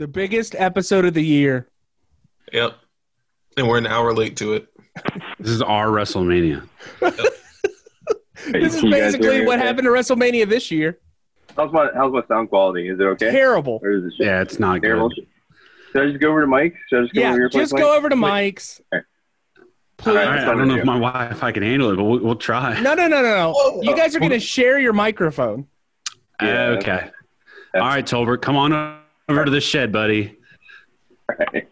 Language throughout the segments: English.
The biggest episode of the year. Yep. And we're an hour late to it. This is our WrestleMania. This is Can you guys hear basically what happened to WrestleMania this year. How's my how's my sound quality? Is it okay? Terrible. Or is it shit? Yeah, it's not terrible? good. Should I just go over to Mike? Should I just go Yeah, over to your just place, go Mike? over to Mike's. Okay. Please. All All right, I don't know if my Wi-Fi can handle it, but we'll, we'll try. No, no, no, no, no. Whoa. You guys are going to share your microphone. Yeah. okay. All right, Tolbert, come on over to the shed, buddy. Alright.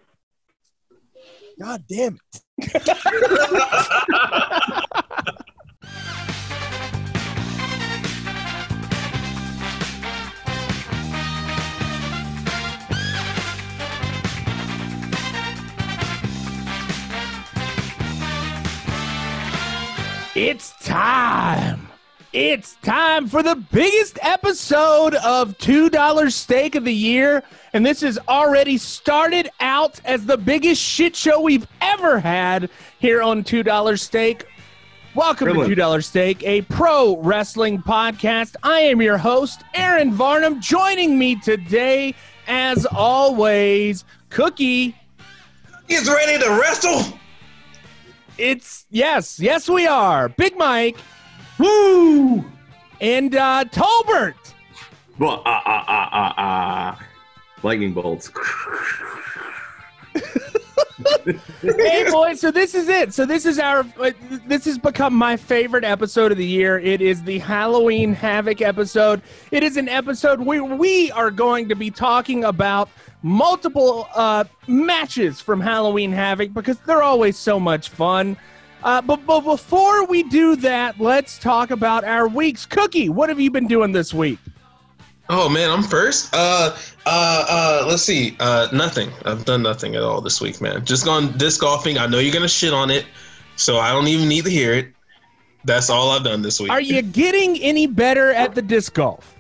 God damn it. It's time. It's time for the biggest episode of $2 Steak of the Year. And this has already started out as the biggest shit show we've ever had here on $2 Steak. Welcome Krillin. to $2 Steak, a pro wrestling podcast. I am your host, Aaron Varnum. Joining me today, as always, Cookie. Is ready to wrestle. It's, yes, yes, we are. Big Mike. Woo! And uh, Tolbert. Well, ah, ah, ah, ah, ah. Lightning bolts. hey boys, so this is it. So this is our uh, this has become my favorite episode of the year. It is the Halloween Havoc episode. It is an episode where we are going to be talking about multiple uh, matches from Halloween Havoc because they're always so much fun. Uh, but, but before we do that, let's talk about our weeks. Cookie, what have you been doing this week? Oh man, I'm first. Uh, uh, uh. Let's see. Uh, nothing. I've done nothing at all this week, man. Just gone disc golfing. I know you're gonna shit on it, so I don't even need to hear it. That's all I've done this week. Are you getting any better at the disc golf?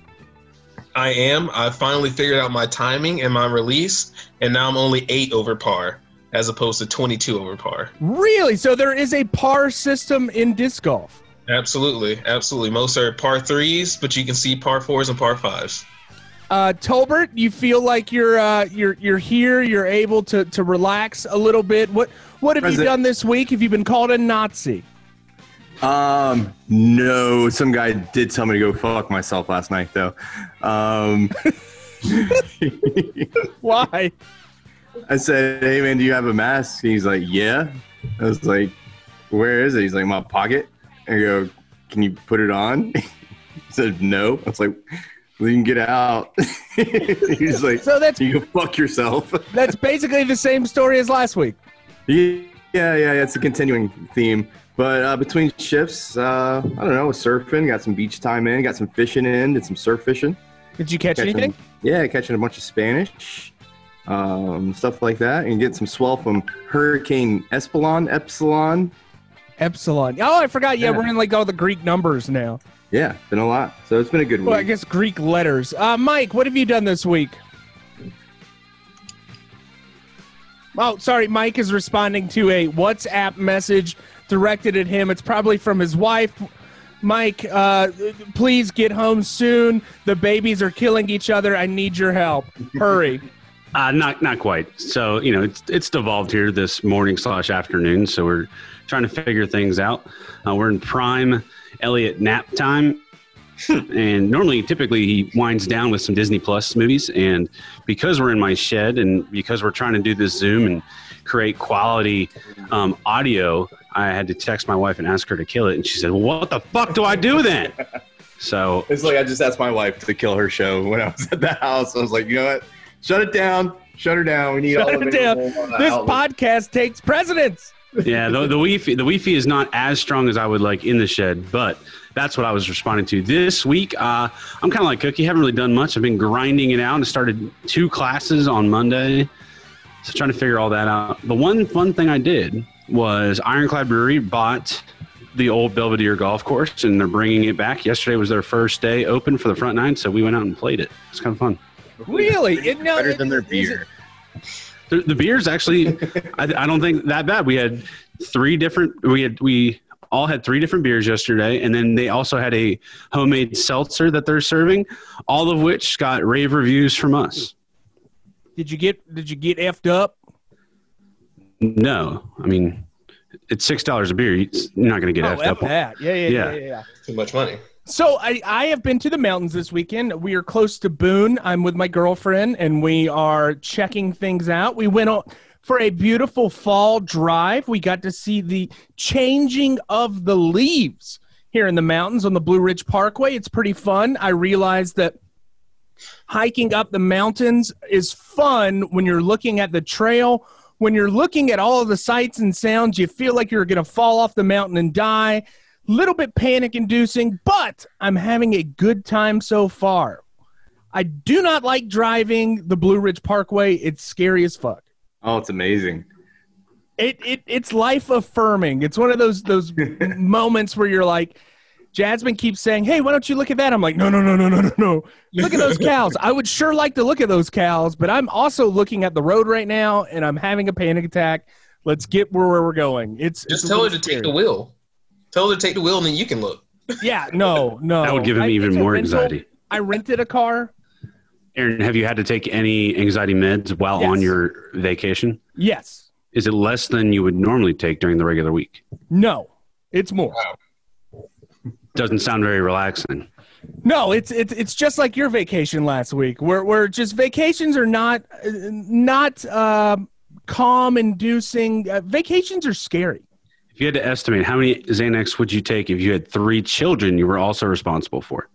I am. I finally figured out my timing and my release, and now I'm only eight over par as opposed to 22 over par. Really? So there is a par system in disc golf. Absolutely, absolutely. Most are par threes, but you can see par fours and par fives. Uh, Tolbert, you feel like you're uh, you're you're here. You're able to to relax a little bit. What what have you done this week? Have you been called a Nazi? Um, no, some guy did tell me to go fuck myself last night, though. Um, Why? I said, "Hey, man, do you have a mask?" And He's like, "Yeah." I was like, "Where is it?" He's like, "My pocket." I go, "Can you put it on?" he said, "No." I was like, "Well, you can get out." He's like, So that's "You fuck yourself." that's basically the same story as last week. Yeah, yeah, yeah. It's a continuing theme. But uh, between shifts, uh, I don't know, surfing, got some beach time in, got some fishing in, did some surf fishing. Did you catch Catching- anything? Yeah, catching a bunch of Spanish, um, stuff like that, and get some swell from Hurricane Espelon, Epsilon. Epsilon. Oh, I forgot. Yeah, Yeah. we're in like all the Greek numbers now. Yeah, been a lot. So it's been a good week. Well, I guess Greek letters. Uh, Mike, what have you done this week? Oh, sorry. Mike is responding to a WhatsApp message directed at him. It's probably from his wife. Mike, uh, please get home soon. The babies are killing each other. I need your help. Hurry. Uh, not not quite. So you know, it's it's devolved here this morning slash afternoon. So we're trying to figure things out. Uh, we're in prime Elliot nap time, and normally, typically, he winds down with some Disney Plus movies. And because we're in my shed, and because we're trying to do this Zoom and create quality um, audio, I had to text my wife and ask her to kill it. And she said, "Well, what the fuck do I do then?" So It's like I just asked my wife to kill her show when I was at the house. I was like, you know what? Shut it down. Shut her down. We need Shut all it down. This outlets. podcast takes precedence. yeah, the, the Wi-Fi the Wi-Fi is not as strong as I would like in the shed, but that's what I was responding to this week. Uh, I'm kind of like Cookie. Haven't really done much. I've been grinding it out. and started two classes on Monday, so trying to figure all that out. The one fun thing I did was Ironclad Brewery bought the old Belvedere golf course, and they're bringing it back. Yesterday was their first day open for the front nine, so we went out and played it. It's kind of fun. Really? It, no, better it- than their is it- beer. The, the beers actually, I, I don't think that bad. We had three different. We had we all had three different beers yesterday, and then they also had a homemade seltzer that they're serving, all of which got rave reviews from us. Did you get did you get effed up? No, I mean, it's six dollars a beer. You're not going to get oh, effed up. that. Yeah, yeah, yeah, Yeah. yeah, yeah. Too much money. So I, I have been to the mountains this weekend. We are close to Boone. I'm with my girlfriend, and we are checking things out. We went on for a beautiful fall drive. We got to see the changing of the leaves here in the mountains on the Blue Ridge Parkway. It's pretty fun. I realized that hiking up the mountains is fun when you're looking at the trail. When you're looking at all the sights and sounds, you feel like you're going to fall off the mountain and die little bit panic inducing, but I'm having a good time so far. I do not like driving the Blue Ridge Parkway. It's scary as fuck. Oh, it's amazing. It, it it's life affirming. It's one of those those moments where you're like, Jasmine keeps saying, "Hey, why don't you look at that?" I'm like, "No, no, no, no, no, no, no. Look at those cows. I would sure like to look at those cows, but I'm also looking at the road right now, and I'm having a panic attack. Let's get where we're going. It's Just it's tell her little to take the wheel. Tell her to take the wheel, and then you can look. Yeah, no, no. That would give him I- even more rental. anxiety. I rented a car. Aaron, have you had to take any anxiety meds while Yes. on your vacation? Yes. Is it less than you would normally take during the regular week? No. It's more. Doesn't sound very relaxing. No, it's it's it's just like your vacation last week. Where where just vacations are not uh, not um calm inducing. Uh, vacations are scary. If you had to estimate, how many Xanax would you take if you had three children you were also responsible for?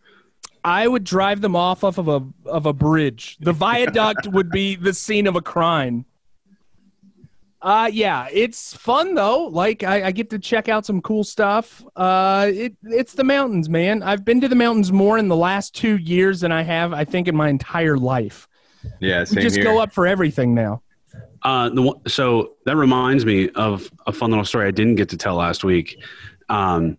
I would drive them off off of a of a bridge. The viaduct would be the scene of a crime. Uh yeah, it's fun though. Like I, I get to check out some cool stuff. Uh it it's the mountains, man. I've been to the mountains more in the last two years than I have, I think, in my entire life. Yeah, We same just here. go up for everything now. Uh, the so that reminds me of a fun little story I didn't get to tell last week. Um,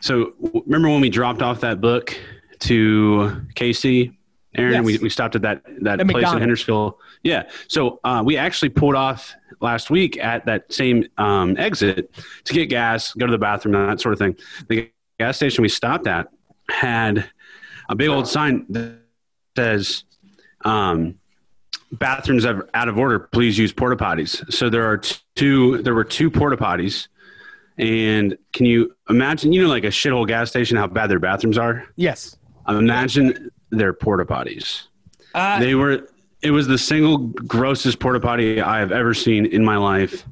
so remember when we dropped off that book to Casey, Aaron? Yes. We, we stopped at that that At place in. Hendersonville. Yeah. So uh, we actually pulled off last week at that same um, exit to get gas, go to the bathroom, and that sort of thing. The gas station we stopped at had a big old sign that says. Um, bathrooms are out of order please use porta potties. So there are two there were two porta potties. And can you imagine you know like a shithole gas station how bad their bathrooms are? Yes. imagine their porta potties. Uh, they were it was the single grossest porta potty i have ever seen in my life.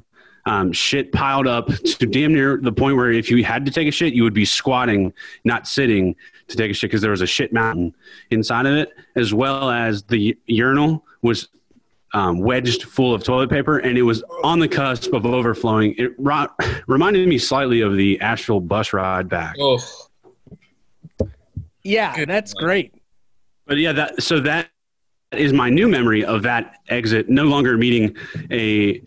Um, shit piled up to damn near the point where if you had to take a shit you would be squatting not sitting to take a shit because there was a shit mountain inside of it as well as the urinal was um, wedged full of toilet paper and it was on the cusp of overflowing it ro- reminded me slightly of the asheville bus ride back Oh, yeah, that's great. But yeah, that so that is my new memory of that exit. No longer meeting a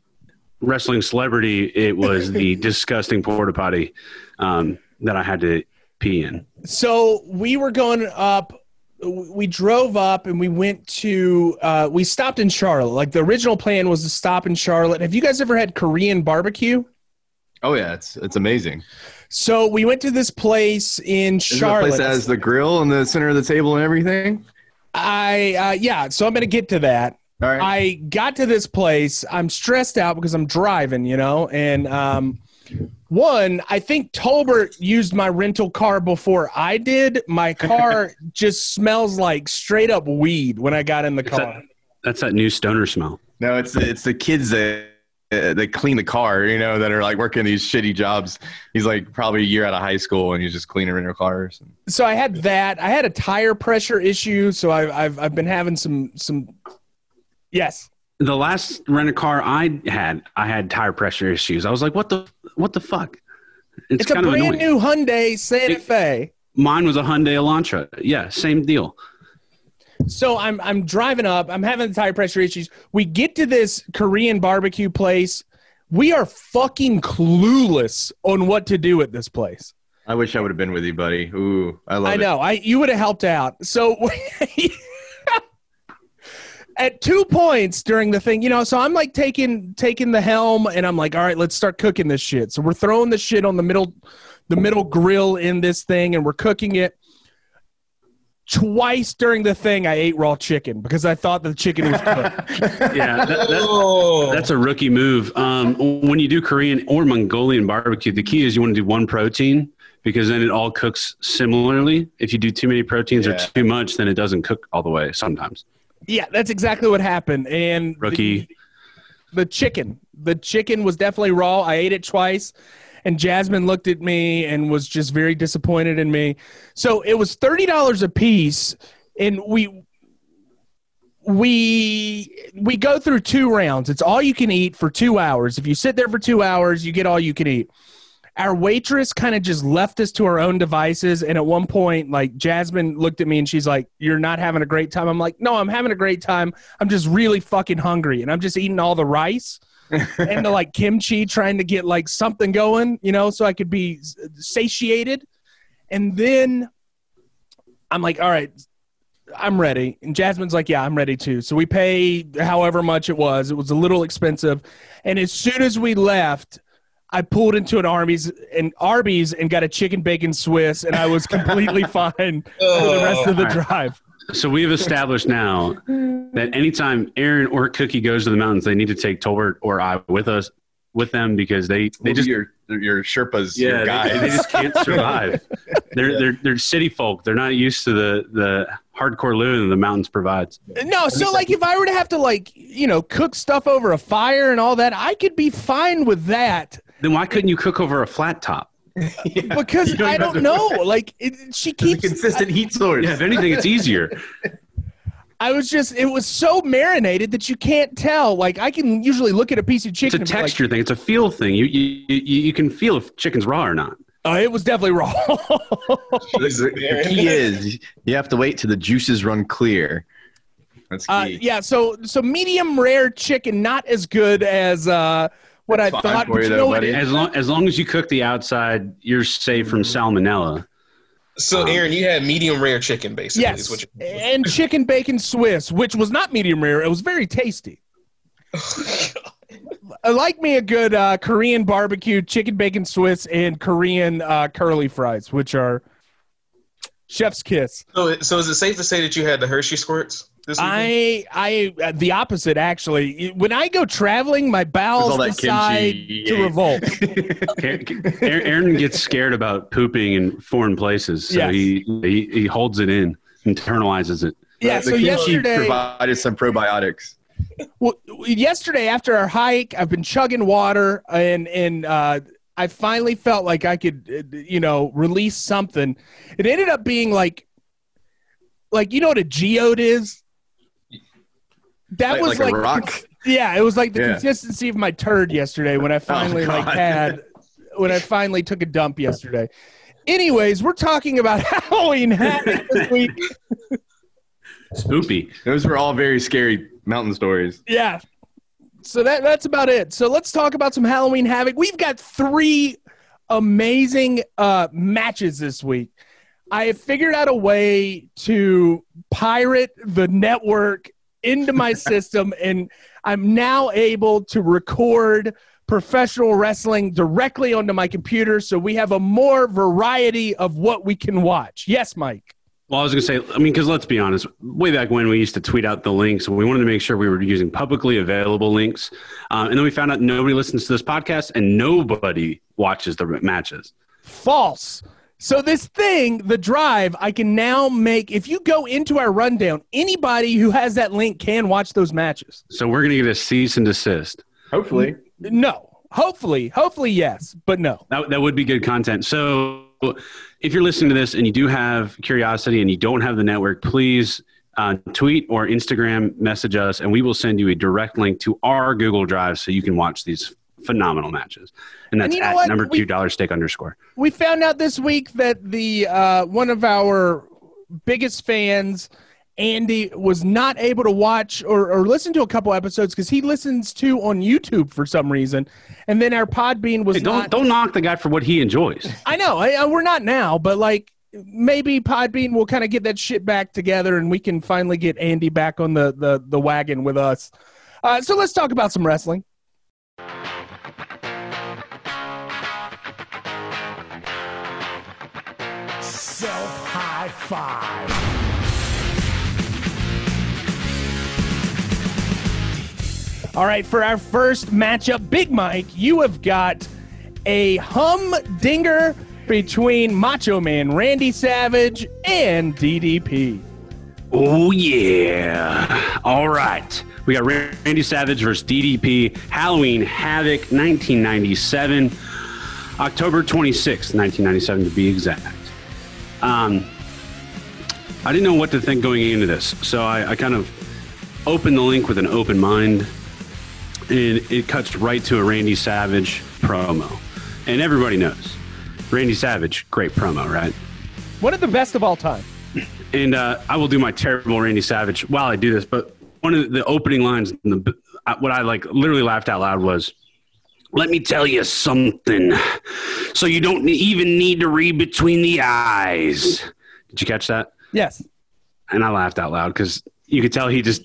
wrestling celebrity. It was the disgusting porta potty um, that I had to pee in. So we were going up. We drove up and we went to. Uh, we stopped in Charlotte. Like the original plan was to stop in Charlotte. Have you guys ever had Korean barbecue? Oh yeah, it's it's amazing. So we went to this place in Is that Charlotte. place that has the grill in the center of the table and everything? I uh, yeah. So I'm gonna get to that. All right. I got to this place. I'm stressed out because I'm driving, you know, and um, one, I think Tolbert used my rental car before I did. My car just smells like straight up weed when I got in the It's car. that, that's that new stoner smell. no, it's it's the kids that uh, that clean the car, you know, that are like working these shitty jobs. He's like probably a year out of high school and he's just cleaning rental cars. So I had that. I had a tire pressure issue. So I, I've I've been having some some. Yes. The last rent a car I had, I had tire pressure issues. I was like, what the what the fuck? It's, It's, a kind of brand annoying. new Hyundai Santa It- Fe. Mine was a Hyundai Elantra. Yeah, same deal. So I'm I'm driving up. I'm having the tire pressure issues. We get to this Korean barbecue place. We are fucking clueless on what to do at this place. I wish I would have been with you, buddy. Ooh, I love it. I it. know. I you would have helped out. So at two points during the thing, you know, so I'm like taking taking the helm and I'm like, all right, let's start cooking this shit. So we're throwing the shit on the middle the middle grill in this thing and we're cooking it. twice during the thing I ate raw chicken because I thought the chicken was cooked. Yeah, that, that, Oh, that's a rookie move. Um, when you do Korean or Mongolian barbecue, the key is you want to do one protein because then it all cooks similarly. If you do too many proteins or too much, then it doesn't cook all the way sometimes. Yeah, that's exactly what happened. And Rookie. the, the chicken, the chicken was definitely raw. I ate it twice. And Jasmine looked at me and was just very disappointed in me. So it was thirty dollars a piece, and we we we go through two rounds. It's all you can eat for two hours. If you sit there for two hours, you get all you can eat. Our waitress kind of just left us to our own devices, and at one point, like Jasmine looked at me and she's like, "You're not having a great time." I'm like, "No, I'm having a great time. I'm just really fucking hungry, and I'm just eating all the rice." and the like kimchi trying to get like something going, you know, so I could be satiated. And then I'm like, all right, I'm ready. And Jasmine's like, yeah, I'm ready too. So we pay however much it was. It was a little expensive. And as soon as we left, I pulled into an Arby's and Arby's and got a chicken bacon Swiss, and I was completely fine for the rest of the All right. drive. So we have established now that anytime Aaron or Cookie goes to the mountains, they need to take Tolbert or I with us with them because they they They just your your Sherpas, yeah your they, guys. they just can't survive. they're they're they're city folk. They're not used to the the hardcore living that the mountains provides. No, so like if I were to have to like you know cook stuff over a fire and all that, I could be fine with that Then why couldn't you cook over a flat top? because don't I don't to- know. Like it, she It's a keeps. consistent heat source. Yeah, if anything, it's easier. I was just it was so marinated that you can't tell. Like I can usually look at a piece of chicken. It's a and be like, texture thing. It's a feel thing. You you you, you can feel if chicken's raw or not. oh, it was definitely raw. The key is you have to wait till the juices run clear. That's key. uh, yeah, so so medium rare chicken, not as good as uh, what I thought. for But you you though, know buddy. As long as long as you cook the outside, you're safe from salmonella. so Aaron, you had medium rare chicken, basically. Is Yes, what you- and chicken bacon Swiss, which was not medium rare. It was very tasty. I like me a good uh, Korean barbecue, chicken bacon Swiss, and Korean uh, curly fries, which are chef's kiss. so, so is it safe to say that you had the Hershey squirts this weekend? I, I, uh, the opposite actually. When I go traveling, my bowels decide kimchi to ate. revolt. Aaron Aaron gets scared about pooping in foreign places, so Yes. he, he he holds it in, internalizes it. yeah. the So kimchi yesterday, provided some probiotics. well, yesterday after our hike, I've been chugging water, and and uh, I finally felt like I could, uh, you know, release something. It ended up being like, like you know what a geode is. That Like- was like like, rock? yeah, it was like the Yeah. consistency of my turd yesterday when I finally like had when I finally took a dump yesterday. Anyways, we're talking about Halloween havoc this week. Spoopy. Those were all very scary mountain stories. Yeah. So that that's about it. So let's talk about some Halloween Havoc. We've got three amazing uh, matches this week. I have figured out a way to pirate the network into my system, and I'm now able to record professional wrestling directly onto my computer. So we have a more variety of what we can watch. Yes, Mike. Well, I was going to say, I mean, because let's be honest, way back when we used to tweet out the links, we wanted to make sure we were using publicly available links. Um, and then we found out nobody listens to this podcast and nobody watches the matches. False. So this thing, the drive, I can now make. If you go into our rundown, anybody who has that link can watch those matches. So we're going to get a cease and desist. Hopefully. No, hopefully, hopefully yes, but no. That, that would be good content. So if you're listening to this and you do have curiosity and you don't have the network, please uh, tweet or Instagram message us and we will send you a direct link to our Google Drive so you can watch these phenomenal matches. And that's And at what? number two dollar steak underscore. We found out this week that the uh, one of our biggest fans, Andy, was not able to watch or, or listen to a couple episodes because he listens to on YouTube for some reason, and then our Podbean was Hey, don't not. don't knock the guy for what he enjoys. I know I, I- we're not now, but like maybe Podbean will kind of get that shit back together, and we can finally get Andy back on the the, the wagon with us. Uh, so let's talk about some wrestling. high five. All right, for our first matchup, Big Mike, you have got a humdinger between Macho Man Randy Savage and DDP. Oh, yeah. All right. We got Randy Savage versus DDP, Halloween Havoc 1997, October 26th, 1997 to be exact. Um, I didn't know what to think going into this, so I, I kind of opened the link with an open mind, and it cuts right to a Randy Savage promo, and everybody knows Randy Savage, great promo, right? One of the best of all time. and uh, I will do my terrible Randy Savage while I do this. But one of the opening lines, in the, what I like literally laughed out loud was, "Let me tell you something, so you don't even need to read between the eyes." Did you catch that? Yes. And I laughed out loud because you could tell he just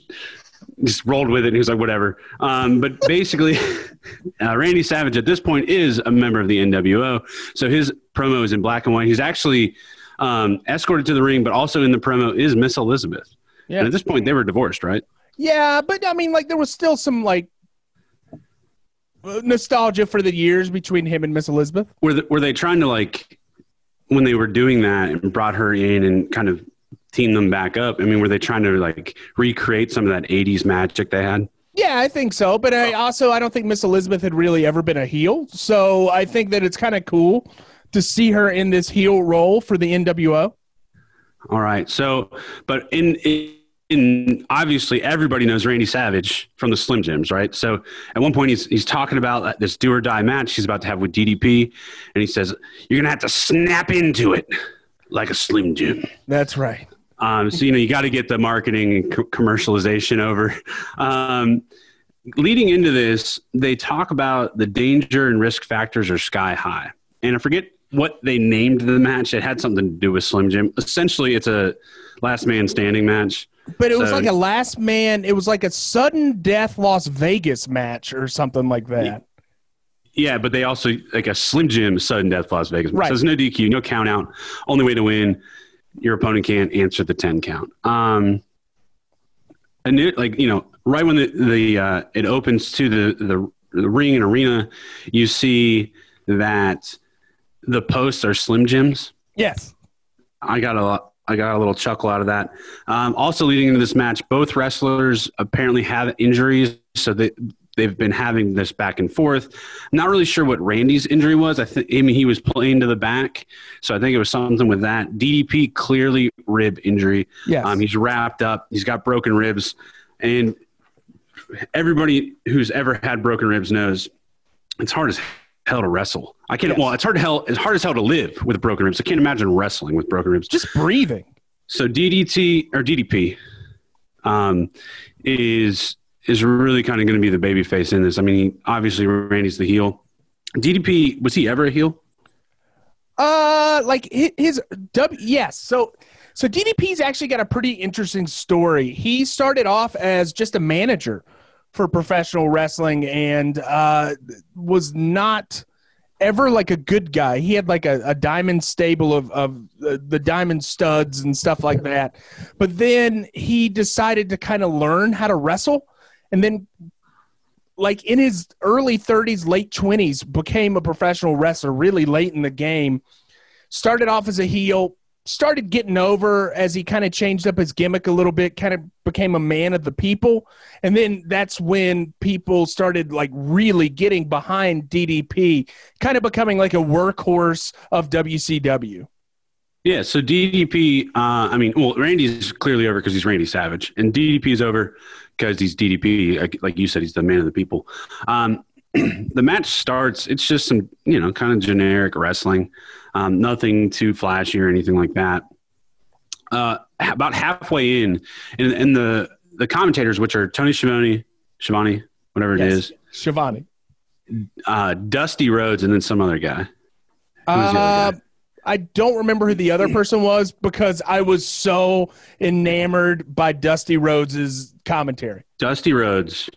just rolled with it and he was like, whatever. Um, but basically, uh, Randy Savage at this point is a member of the NWO. So his promo is in black and white. He's actually um, escorted to the ring, but also in the promo is Miss Elizabeth. Yeah. And at this point, they were divorced, right? Yeah, but I mean, like, there was still some, like, nostalgia for the years between him and Miss Elizabeth. Were, the, were they trying to, like, when they were doing that and brought her in and kind of team them back up? I mean, were they trying to, like, recreate some of that 80s magic they had? Yeah, I think so. But I oh. also I don't think Miss Elizabeth had really ever been a heel. So I think that it's kind of cool to see her in this heel role for the NWO. All right. So, but in, in in obviously everybody knows Randy Savage from the Slim Jims, right? So at one point he's he's talking about this do or die match he's about to have with DDP, and he says you're gonna have to snap into it like a Slim Jim. That's right. Um, so you know you got to get the marketing and co- commercialization over. Um, leading into this, they talk about the danger and risk factors are sky high, and I forget what they named the match. It had something to do with Slim Jim. Essentially, it's a last man standing match. But it was So- like a last man. It was like a sudden death Las Vegas match or something like that. Yeah, but they also like a Slim Jim sudden death Las Vegas. Right. So there's no DQ, no count out. Only way to win. Your opponent can't answer the ten count. Um, and it, like you know, right when the the uh, it opens to the, the the ring and arena, you see that the posts are Slim Jims. Yes. I got a lot. I got a little chuckle out of that. Um, also, leading into this match, both wrestlers apparently have injuries, so they they've been having this back and forth. I'm not really sure what Randy's injury was. I think I mean he was playing to the back, so I think it was something with that. DDP clearly rib injury. Yes. Um, he's wrapped up. He's got broken ribs, and everybody who's ever had broken ribs knows it's hard as hell to wrestle. I can't. Yes. Well, it's hard to hell. It's hard as hell to live with broken ribs. I can't imagine wrestling with broken ribs. Just breathing. So DDT or DDP um, is is really kind of going to be the baby face in this. I mean, obviously Randy's the heel. DDP was he ever a heel? Uh, like hi- his W. Yes. So, so DDP's actually got a pretty interesting story. He started off as just a manager for professional wrestling and uh, was not ever like a good guy. He had like a, a diamond stable of of the diamond studs and stuff like that. But then he decided to kind of learn how to wrestle, and then like in his early 30s, late 20s, became a professional wrestler really late in the game. Started off as a heel, started getting over as he kind of changed up his gimmick a little bit, kind of became a man of the people. And then that's when people started like really getting behind DDP, kind of becoming like a workhorse of WCW. Yeah. So DDP. Uh, I mean, well, Randy's clearly over because he's Randy Savage, and DDP is over because he's DDP. Like, you said, he's the man of the people. Um, the match starts. It's just some, you know, kind of generic wrestling. Um, nothing too flashy or anything like that. Uh, about halfway in, and, and the the commentators, which are Tony Schiavone, Schiavone, whatever it Yes. is, Shivani. uh, Dusty Rhodes, and then some other guy. Who's the other Uh, guy? I don't remember who the other person was because I was so enamored by Dusty Rhodes' commentary. Dusty Rhodes,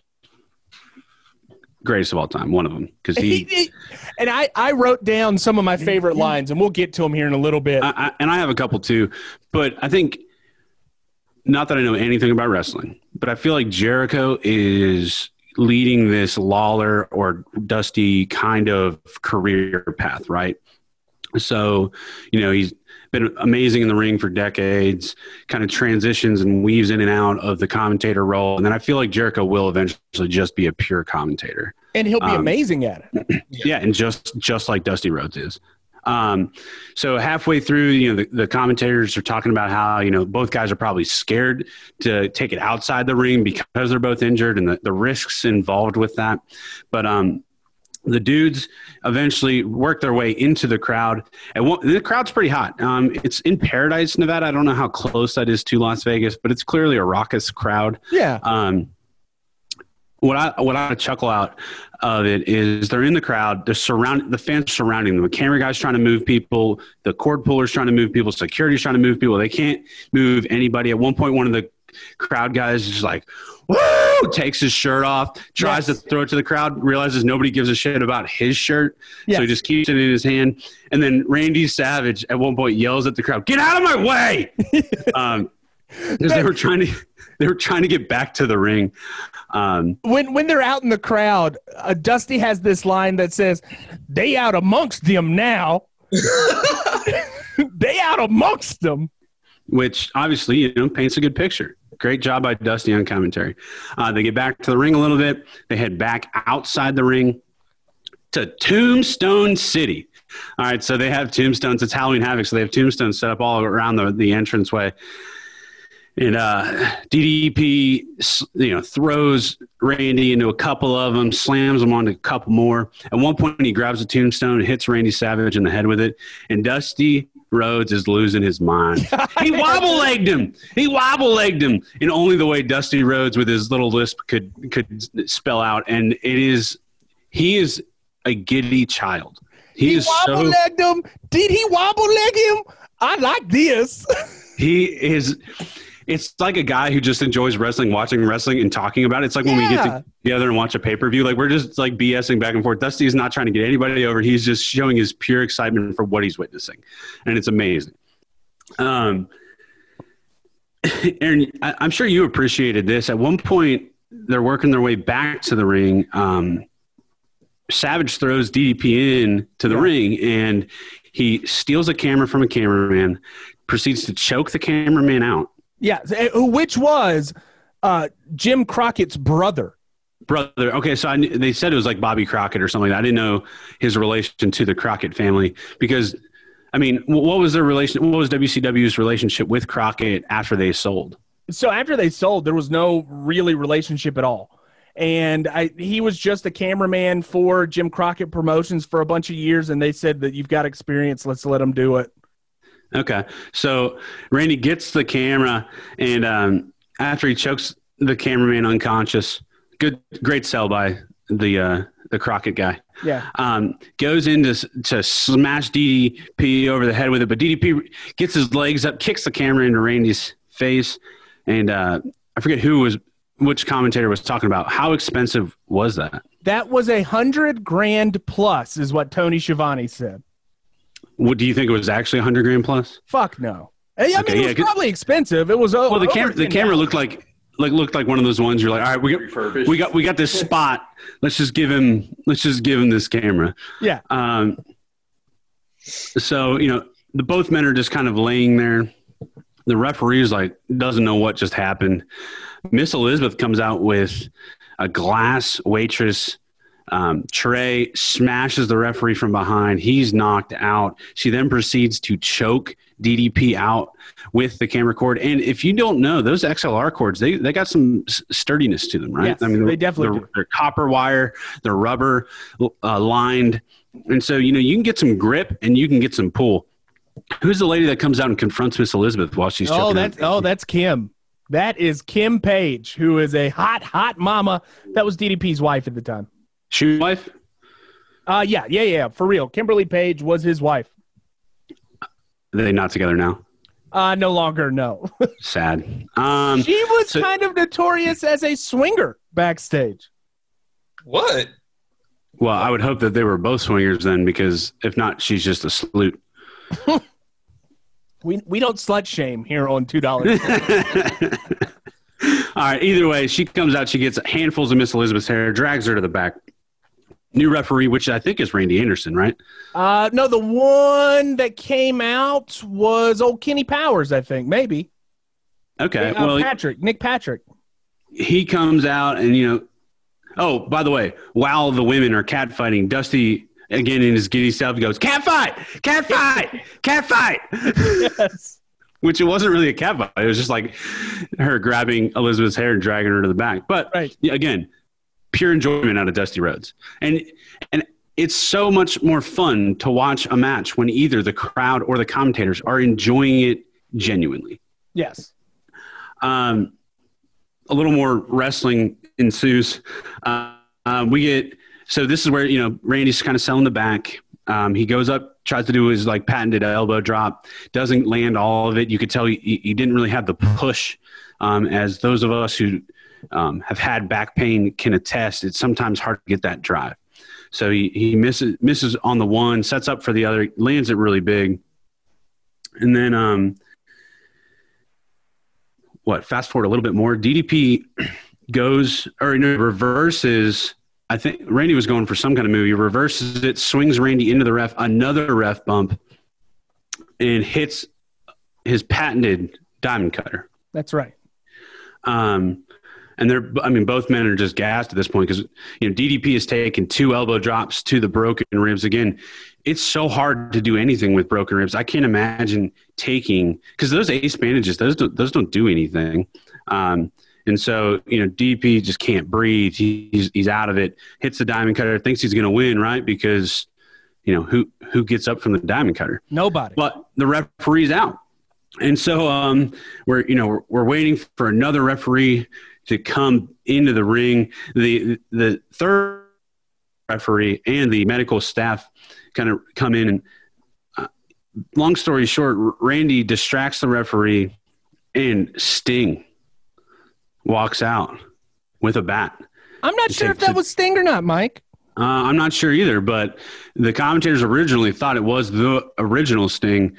greatest of all time, one of them, because He, he. he- and I, I wrote down some of my favorite lines, and we'll get to them here in a little bit. I, I, and I have a couple too, but I think not that I know anything about wrestling, but I feel like Jericho is leading this Lawler or Dusty kind of career path, right? So, you know, he's been amazing in the ring for decades, kind of transitions and weaves in and out of the commentator role. And then I feel like Jericho will eventually just be a pure commentator. And he'll be Um, amazing at it. Yeah, and just just like Dusty Rhodes is. Um, so halfway through, you know, the, the commentators are talking about how you know both guys are probably scared to take it outside the ring because they're both injured and the, the risks involved with that. But um, the dudes eventually work their way into the crowd, and one, the crowd's pretty hot. Um, it's in Paradise, Nevada. I don't know how close that is to Las Vegas, but it's clearly a raucous crowd. Yeah. Um, what I what I chuckle out of it is they're in the crowd. They're surround the fans surrounding them. The camera guy's trying to move people. The cord puller's trying to move people. Security's trying to move people. They can't move anybody. At one point, one of the crowd guys is like, "Woo!" Takes his shirt off, tries Yes. to throw it to the crowd, realizes nobody gives a shit about his shirt, Yes. so he just keeps it in his hand. And then Randy Savage at one point yells at the crowd, "Get out of my way!" um, because they were trying to they were trying to get back to the ring. Um, when when they're out in the crowd, uh, Dusty has this line that says, "They out amongst them now." they out amongst them. which obviously you know paints a good picture. Great job by Dusty on commentary. Uh, they get back to the ring a little bit. They head back outside the ring to Tombstone City. All right, so they have tombstones. It's Halloween Havoc, so they have tombstones set up all around the, the entranceway. And uh, DDP, you know, throws Randy into a couple of them, slams him onto a couple more. At one point, he grabs a tombstone and hits Randy Savage in the head with it. And Dusty Rhodes is losing his mind. He wobble legged him. He wobble legged him in only the way Dusty Rhodes with his little lisp could could spell out. And it is he is a giddy child. He, He is wobble so legged him. Did he wobble leg him? I like this. he is it's like a guy who just enjoys wrestling watching wrestling and talking about it it's like when we get together and watch a pay-per-view like we're just like bsing back and forth dusty is not trying to get anybody over he's just showing his pure excitement for what he's witnessing and it's amazing um Aaron, I, I'm sure you appreciated this. At one point, they're working their way back to the ring. Um, Savage throws DDP in to the Yeah. ring, and he steals a camera from a cameraman, proceeds to choke the cameraman out. Yeah, uh, which was uh, Jim Crockett's brother. Brother, okay, so I, they said it was like Bobby Crockett or something. I didn't know his relation to the Crockett family because, I mean, what was their relation? What was WCW's relationship with Crockett after they sold? So after they sold, there was no really relationship at all. And I, he was just a cameraman for Jim Crockett Promotions for a bunch of years, and they said that you've got experience. Let's let him do it. Okay. So Randy gets the camera, and um, after he chokes the cameraman unconscious, good, great sell by the uh, the Crockett guy. Yeah. Um, goes in to, to smash DDP over the head with it, but DDP gets his legs up, kicks the camera into Randy's face, and uh, I forget who was which commentator was talking about how expensive was that. That was a hundred grand plus, is what Tony Schiavone said. What do you think it was actually hundred grand plus? Fuck no. I mean, Okay, it yeah, probably expensive. It was o- Well, the over camera the camera looked like like looked like one of those ones you're like, all right, we got, we got we got this spot. Let's just give him let's just give him this camera. Yeah. Um. So you know, the both men are just kind of laying there. The referee is like doesn't know what just happened. Miss Elizabeth comes out with a glass waitress um, tray, smashes the referee from behind. He's knocked out. She then proceeds to choke DDP out with the camera cord. And if you don't know, those XLR cords, they, they got some sturdiness to them, right? Yes, they're- they definitely they're, do. they're copper wire, they're rubber uh, lined. And so, you know, you can get some grip and you can get some pull. Who's the lady that comes out and confronts Miss Elizabeth while she's Oh, that's her? oh, that's Kim. That is Kim Page, who is a hot, hot mama. That was DDP's wife at the time. Shoe wife. Uh yeah, yeah, yeah, for real. Kimberly Page was his wife. Are they not together now? Uh no longer, no. Sad. Um, she was so- kind of notorious as a swinger backstage. What? well, I would hope that they were both swingers then, because if not, she's just a slut. We we don't slut shame here on two dollars. All right. Either way, she comes out. She gets handfuls of Miss Elizabeth's hair, drags her to the back. New referee, which I think is Randy Anderson, right? Uh, no, the one that came out was old Kenny Powers, I think, maybe. Okay. Uh, well, Patrick, Nick Patrick. he comes out and you know oh by the way while the women are catfighting dusty again in his giddy self goes cat fight cat fight cat fight Yes. which it wasn't really a cat fight it was just like her grabbing elizabeth's hair and dragging her to the back but Right. again pure enjoyment out of dusty rhodes and and it's so much more fun to watch a match when either the crowd or the commentators are enjoying it genuinely Yes. um, a little more wrestling ensues. Uh, uh, we get so this is where you know Randy's kind of selling the back. Um, he goes up, tries to do his like patented elbow drop, doesn't land all of it. You could tell he, he didn't really have the push. Um, as those of us who um, have had back pain can attest, it's sometimes hard to get that drive. So he, he misses misses on the one, sets up for the other, lands it really big, and then um, what fast forward a little bit more ddp goes or no, reverses i think randy was going for some kind of movie reverses it swings randy into the ref another ref bump and hits his patented diamond cutter That's right. um, and they're, I mean, both men are just gassed at this point because, you know, DDP has taken two elbow drops to the broken ribs. Again, it's so hard to do anything with broken ribs. I can't imagine taking, because those ace bandages, those don't, those don't do anything. Um, and so, you know, DDP just can't breathe. He, he's, he's out of it, hits the diamond cutter, thinks he's going to win, right? Because, you know, who, who gets up from the diamond cutter? Nobody. but the referee's out. And so um, we're you know we're, we're waiting for another referee to come into the ring. The the third referee and the medical staff kind of come in and uh, long story short, Randy distracts the referee and Sting walks out with a bat. I'm not sure if that was Sting or not, Mike. Uh, I'm not sure either, but the commentators originally thought it was the original Sting.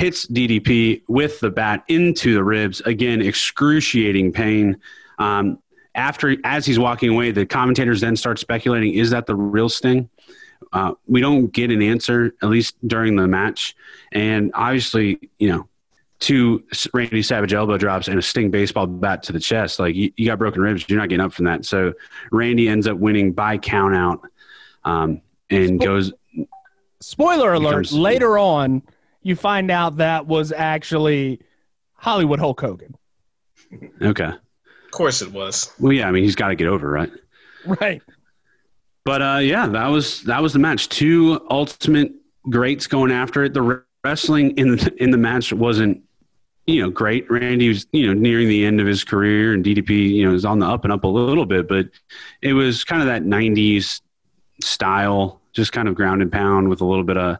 Hits DDP with the bat into the ribs. Again, excruciating pain. Um, after, as he's walking away, the commentators then start speculating: Is that the real Sting? Uh, we don't get an answer, at least during the match. And obviously, you know, two Randy Savage elbow drops and a Sting baseball bat to the chest. Like you, you got broken ribs, you're not getting up from that. So Randy ends up winning by count out um, and goes. Spoiler alert, later on, you find out that was actually Hollywood Hulk Hogan. Okay. Of course it was. Well, yeah. I mean, he's got to get over, right? Right. But uh, yeah, that was that was the match. Two ultimate greats going after it. The wrestling in the in the match wasn't you know great. Randy was you know nearing the end of his career, and DDP you know is on the up and up a little bit, but it was kind of that '90s style, just kind of ground and pound with a little bit of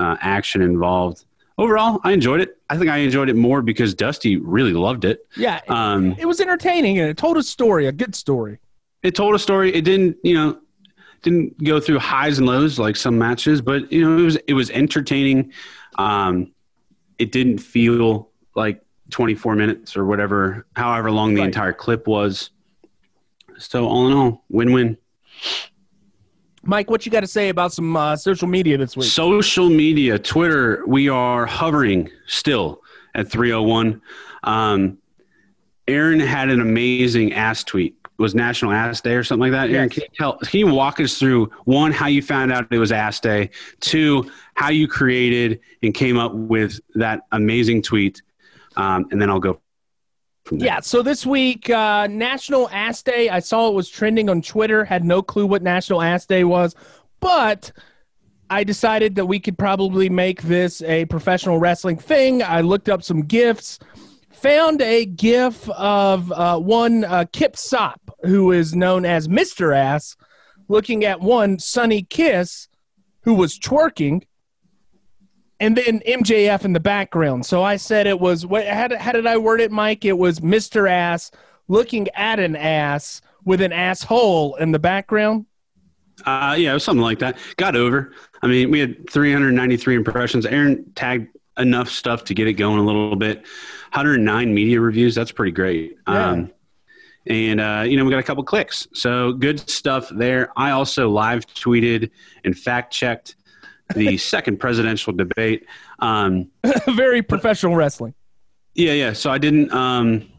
uh, action involved. Overall, I enjoyed it. I think I enjoyed it more because Dusty really loved it. Yeah. Um, it was entertaining and it told a story, a good story. it told a story. It didn't, you know, didn't go through highs and lows like some matches, but you know, it was it was entertaining. Um, it didn't feel like 24 minutes or whatever, however long the Right. entire clip was. So all in all, win-win. Mike, what you got to say about some uh, social media this week? Social media, Twitter, we are hovering still at 301. Um, Aaron had an amazing ass tweet. It was National Ass Day or something like that. Aaron, can you, tell, can you walk us through one, how you found out it was Ass Day, two, how you created and came up with that amazing tweet, um, and then I'll go. Yeah, so this week, uh, National Ass Day, I saw it was trending on Twitter, had no clue what National Ass Day was, but I decided that we could probably make this a professional wrestling thing. I looked up some GIFs, found a GIF of uh, one uh, Kip Sop, who is known as Mr. Ass, looking at one Sonny Kiss, who was twerking, and then MJF in the background. So I said it was what how did, how did I word it, Mike? It was Mr. Ass looking at an ass with an asshole in the background. Uh, yeah, it was something like that. Got over. I mean, we had 393 impressions. Aaron tagged enough stuff to get it going a little bit. 109 media reviews. That's pretty great. Yeah. Um, and uh, you know we got a couple clicks, so good stuff there. I also live tweeted and fact checked the second presidential debate. Um, Very professional wrestling. yeah, yeah. So I didn't, um,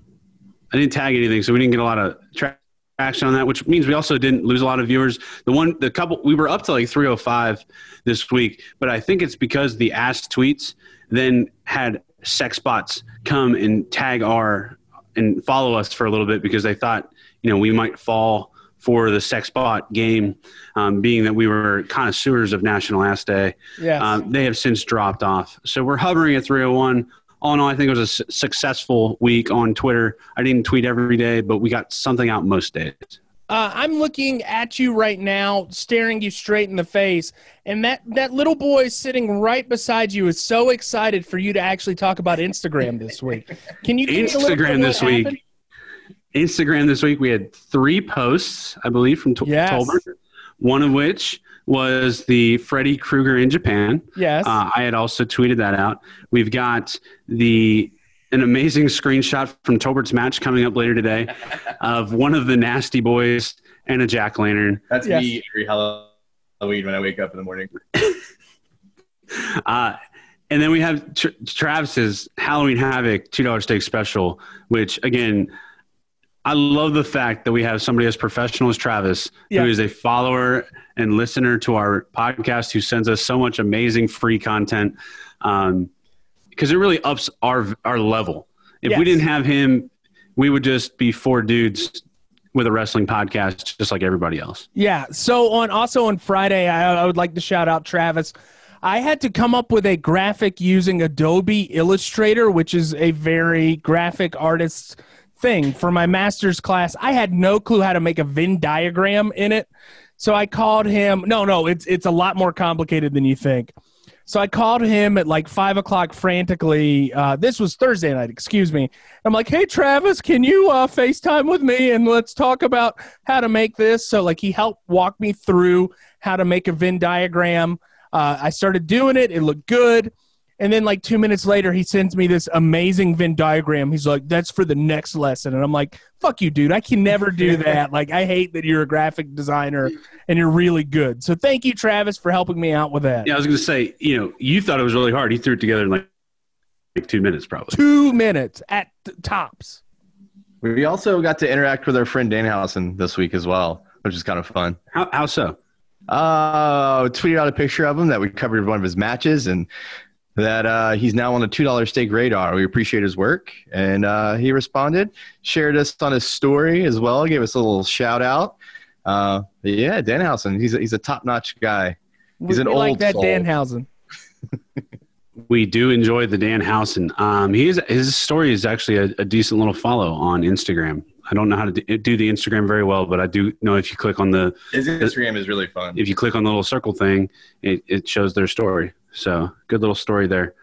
I didn't tag anything, so we didn't get a lot of traction on that, which means we also didn't lose a lot of viewers. The one, the couple, we were up to like 305 this week, but I think it's because the ass tweets then had sex bots come and tag our and follow us for a little bit because they thought, you know, we might fall for the sex bot game, um, being that we were connoisseurs of National Ass Day. Yes. Um, they have since dropped off. So we're hovering at 301. All in all, I think it was a successful week on Twitter. I didn't tweet every day, but we got something out most days. Uh, I'm looking at you right now, staring you straight in the face, and that that little boy sitting right beside you is so excited for you to actually talk about Instagram this week. Can you give me a little bit of Instagram this week. happened? Instagram this week, we had three posts, I believe, from T- Yes. Tolbert. One of which was the Freddy Krueger in Japan. Yes. Uh, I had also tweeted that out. We've got the an amazing screenshot from Tolbert's match coming up later today of one of the nasty boys and a jack lantern. That's Yes. me every Halloween when I wake up in the morning. Uh, and then we have Tra- Travis's Halloween Havoc two dollar steak special, which again, I love the fact that we have somebody as professional as Travis, Yeah. who is a follower and listener to our podcast, who sends us so much amazing free content, um, because it really ups our our level. If Yes. we didn't have him, we would just be four dudes with a wrestling podcast, just like everybody else. Yeah. So on also on Friday, I, I would like to shout out Travis. I had to come up with a graphic using Adobe Illustrator, which is a very graphic artist's thing for my master's class. I had no clue how to make a Venn diagram in it. So I called him. No, no, it's it's a lot more complicated than you think. So I called him at like five o'clock frantically. Uh, this was Thursday night, excuse me. I'm like, hey, Travis, can you uh, FaceTime with me and let's talk about how to make this? So, like, he helped walk me through how to make a Venn diagram. Uh, I started doing it, it looked good. And then, like, two minutes later, he sends me this amazing Venn diagram. He's like, that's for the next lesson. And I'm like, fuck you, dude. I can never do that. like, I hate that you're a graphic designer and you're really good. So, thank you, Travis, for helping me out with that. Yeah, I was going to say, you know, you thought it was really hard. He threw it together in like, like two minutes, probably. Two minutes at t- tops. We also got to interact with our friend Danhausen this week as well, which is kind of fun. How, how so? Uh, tweeted out a picture of him that we covered one of his matches and that uh, he's now on a $2 steak radar. We appreciate his work. And uh, he responded, shared us on his story as well, gave us a little shout out. Uh, yeah, Danhausen, he's a, he's a top notch guy. He's we, an we like that soul. Danhausen. We do enjoy the Danhausen. Um, he is, his story is actually a, a decent little follow on Instagram. I don't know how to do, do the Instagram very well, but I do know if you click on the His Instagram is really fun. if you click on the little circle thing, it, it shows their story. So good little story there.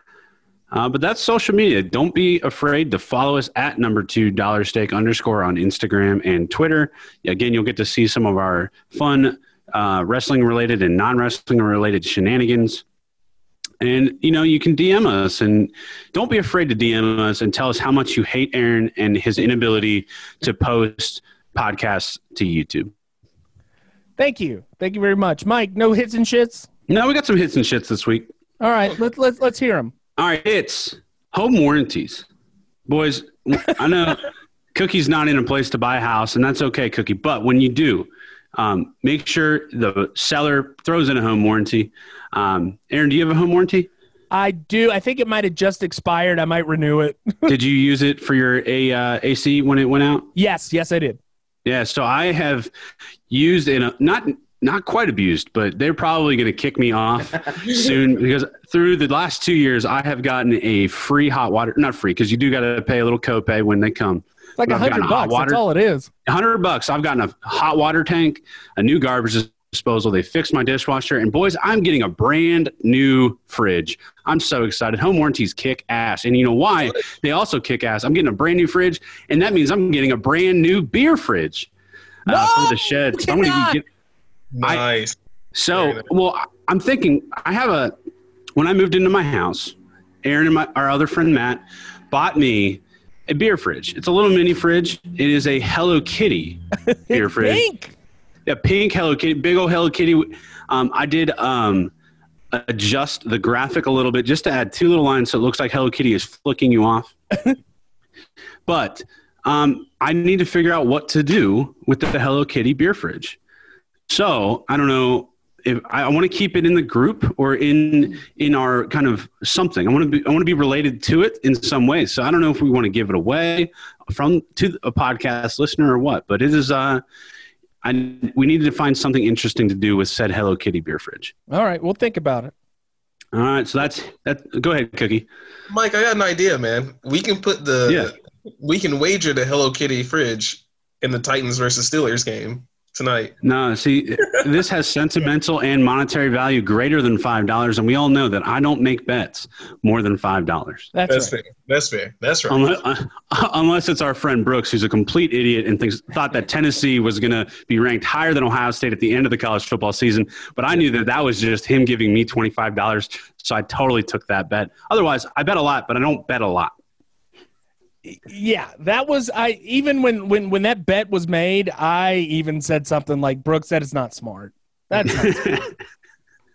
Uh, but that's social media. Don't be afraid to follow us at number two dollar steak underscore on Instagram and Twitter. Again, you'll get to see some of our fun uh, wrestling related and non wrestling related shenanigans. And you know, you can DM us and don't be afraid to DM us and tell us how much you hate Aaron and his inability to post podcasts to YouTube. Thank you. Thank you very much. Mike, no hits and shits? No, we got some hits and shits this week. All right, let, let, let's hear them. All right, it's home warranties. Boys, I know Cookie's not in a place to buy a house, and that's okay, Cookie. But when you do, um, make sure the seller throws in a home warranty. Um, Aaron, do you have a home warranty? I do. I think it might have just expired. I might renew it. Did you use it for your a, uh, AC when it went out? yes, yes, I did. Yeah, so I have used in a not not quite abused, but they're probably going to kick me off soon because through the last two years, I have gotten a free hot water. Not free because you do got to pay a little copay when they come. It's like a hundred bucks. water. That's all it is. A hundred bucks. I've gotten a hot water tank, a new garbage disposal. They fixed my dishwasher, and boys, I'm getting a brand new fridge. I'm so excited. Home warranties kick ass, and you know why? They also kick ass. I'm getting a brand new fridge, and that means I'm getting a brand new beer fridge uh, No, for the shed. So I'm gonna cannot. Get. I- Nice. So, well, I- I'm thinking I have a. When I moved into my house, Aaron and my our other friend Matt bought me a beer fridge. It's a little mini fridge. It is a Hello Kitty beer fridge. pink. Yeah, pink Hello Kitty, big old Hello Kitty. Um, I did um, adjust the graphic a little bit just to add two little lines so it looks like Hello Kitty is flicking you off. but um, I need to figure out what to do with the Hello Kitty beer fridge. So I don't know if I, I want to keep it in the group or in in our kind of something. I want to be I want to be related to it in some way. So I don't know if we want to give it away from to a podcast listener or what. But it is uh, I we needed to find something interesting to do with said Hello Kitty beer fridge. All right, we'll think about it. All right, so that's that. Go ahead, Cookie. Mike, I got an idea, man. We can put the Yeah. we can wager the Hello Kitty fridge in the Titans versus Steelers game tonight. No, see, this has sentimental and monetary value greater than five dollars, and we all know that I don't make bets more than five dollars. That's, That's right. fair. That's fair. That's right. Unless, uh, unless it's our friend Brooks, who's a complete idiot and thinks thought that Tennessee was going to be ranked higher than Ohio State at the end of the college football season. But I knew that that was just him giving me twenty five dollars, so I totally took that bet. Otherwise, I bet a lot, but I don't bet a lot. Yeah, that was I. Even when when when that bet was made, I even said something like Brooks said it's not smart. That's not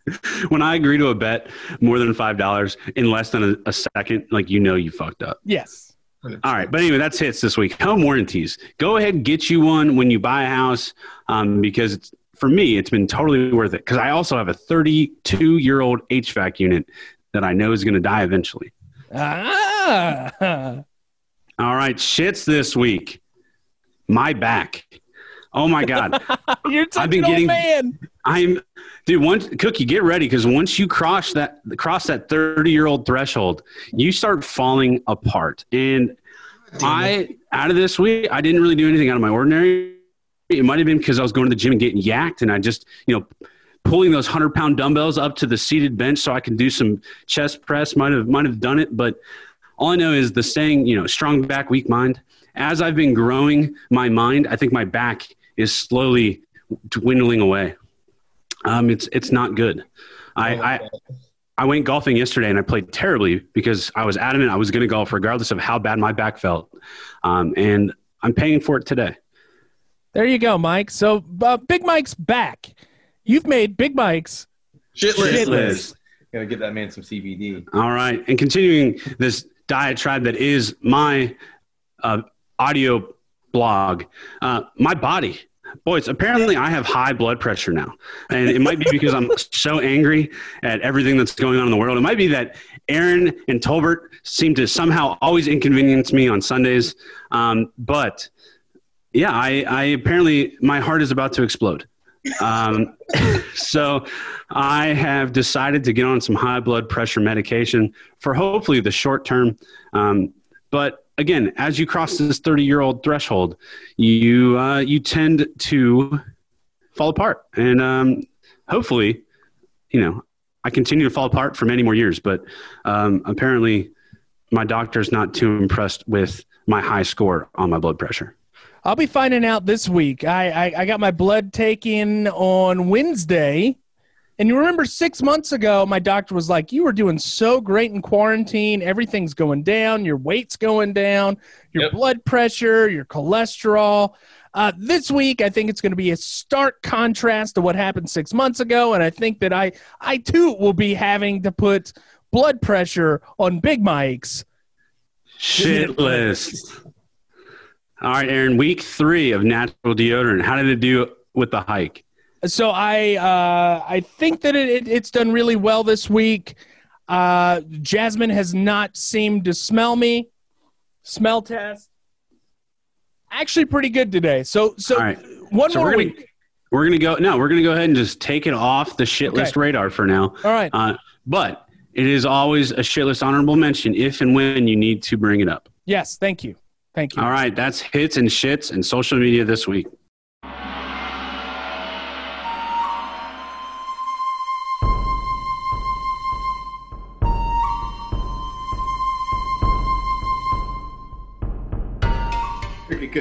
when I agree to a bet more than five dollars in less than a, a second, like you know you fucked up. yes. All right, but anyway, that's hits this week. Home warranties. Go ahead and get you one when you buy a house, um, because it's for me, it's been totally worth it. Because I also have a 32 year old HVAC unit that I know is going to die eventually. Ah. All right, shits this week. My back. Oh my god, You're such I've been an getting- old man. I'm dude. Once cookie, get ready because once you cross that cross that 30 year old threshold, you start falling apart. And I out of this week, I didn't really do anything out of my ordinary. It might have been because I was going to the gym and getting yacked, and I just you know pulling those hundred pound dumbbells up to the seated bench so I can do some chest press. Might have might have done it, but all I know is the saying, you know, strong back, weak mind. As I've been growing my mind, I think my back is slowly dwindling away. Um, it's it's not good. I, Oh, I I went golfing yesterday and I played terribly because I was adamant I was going to golf regardless of how bad my back felt, um, and I'm paying for it today. There you go, Mike. So uh, Big Mike's back. You've made Big Mike's Shitless. shitless. Gotta get that man some CBD. All right, and continuing this diatribe that is my uh, audio blog, uh, my body. Boys, apparently I have high blood pressure now. And it might be because I'm so angry at everything that's going on in the world. It might be that Aaron and Tolbert seem to somehow always inconvenience me on Sundays. Um, but yeah, I, I apparently, my heart is about to explode. Um, so I have decided to get on some high blood pressure medication for hopefully the short term. Um, but again, as you cross this 30 year old threshold, you, uh, you tend to fall apart. And um, hopefully, you know, I continue to fall apart for many more years. But um, apparently, my doctor's not too impressed with my high score on my blood pressure. I'll be finding out this week. I, I, I got my blood taken on Wednesday. And you remember six months ago, my doctor was like, You were doing so great in quarantine. Everything's going down. Your weight's going down, your Yep. blood pressure, your cholesterol. Uh, this week, I think it's going to be a stark contrast to what happened six months ago. And I think that I, I too will be having to put blood pressure on Big Mike's. Shitless. All right, Aaron. Week three of natural deodorant. How did it do with the hike? So I uh, I think that it, it, it's done really well this week. Uh, Jasmine has not seemed to smell me. Smell test. Actually, pretty good today. So so right. one So more we're gonna week. we're gonna go. No, we're gonna go ahead and just take it off the shit Okay. list radar for now. All right. Uh, but it is always a shit list honorable mention if and when you need to bring it up. yes. Thank you. Thank you. All right, that's hits and shits and social media this week.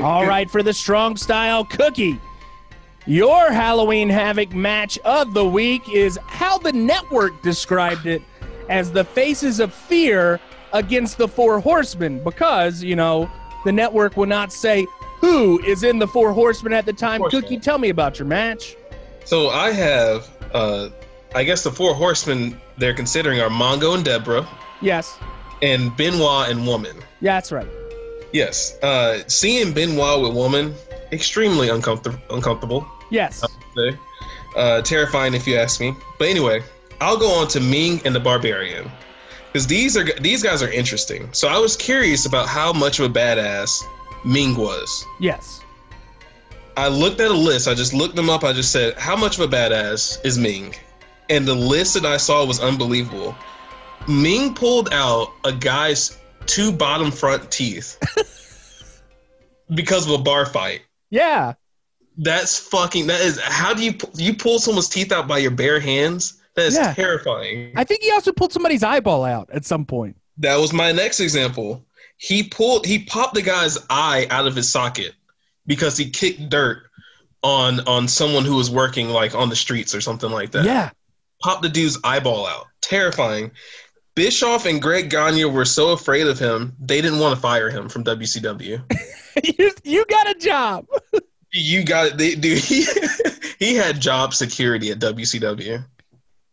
All right, for the strong style cookie. Your Halloween Havoc match of the week is how the network described it as the faces of fear against the Four Horsemen because, you know, the network will not say who is in the Four Horsemen at the time. Horsemen. Cookie, tell me about your match. So I have, uh, I guess the four horsemen they're considering are Mongo and Deborah, Yes. and Benoit and Woman. Yeah, that's right. Yes, uh, seeing Benoit with Woman, extremely uncomfortable. Uncomfortable. Yes. Uh, terrifying if you ask me. But anyway, I'll go on to Ming and the Barbarian because these are these guys are interesting. So I was curious about how much of a badass Ming was. Yes. I looked at a list. I just looked them up. I just said, how much of a badass is Ming? And the list that I saw was unbelievable. Ming pulled out a guy's two bottom front teeth because of a bar fight. Yeah. That's fucking. That is. How do you you pull someone's teeth out by your bare hands? That is Yeah. terrifying. I think he also pulled somebody's eyeball out at some point. That was my next example. He pulled. He popped the guy's eye out of his socket because he kicked dirt on on someone who was working like on the streets or something like that. Yeah. Popped the dude's eyeball out. Terrifying. Bischoff and Greg Gagne were so afraid of him, they didn't want to fire him from WCW. you, you got a job. you got it, they, dude. He, he had job security at WCW.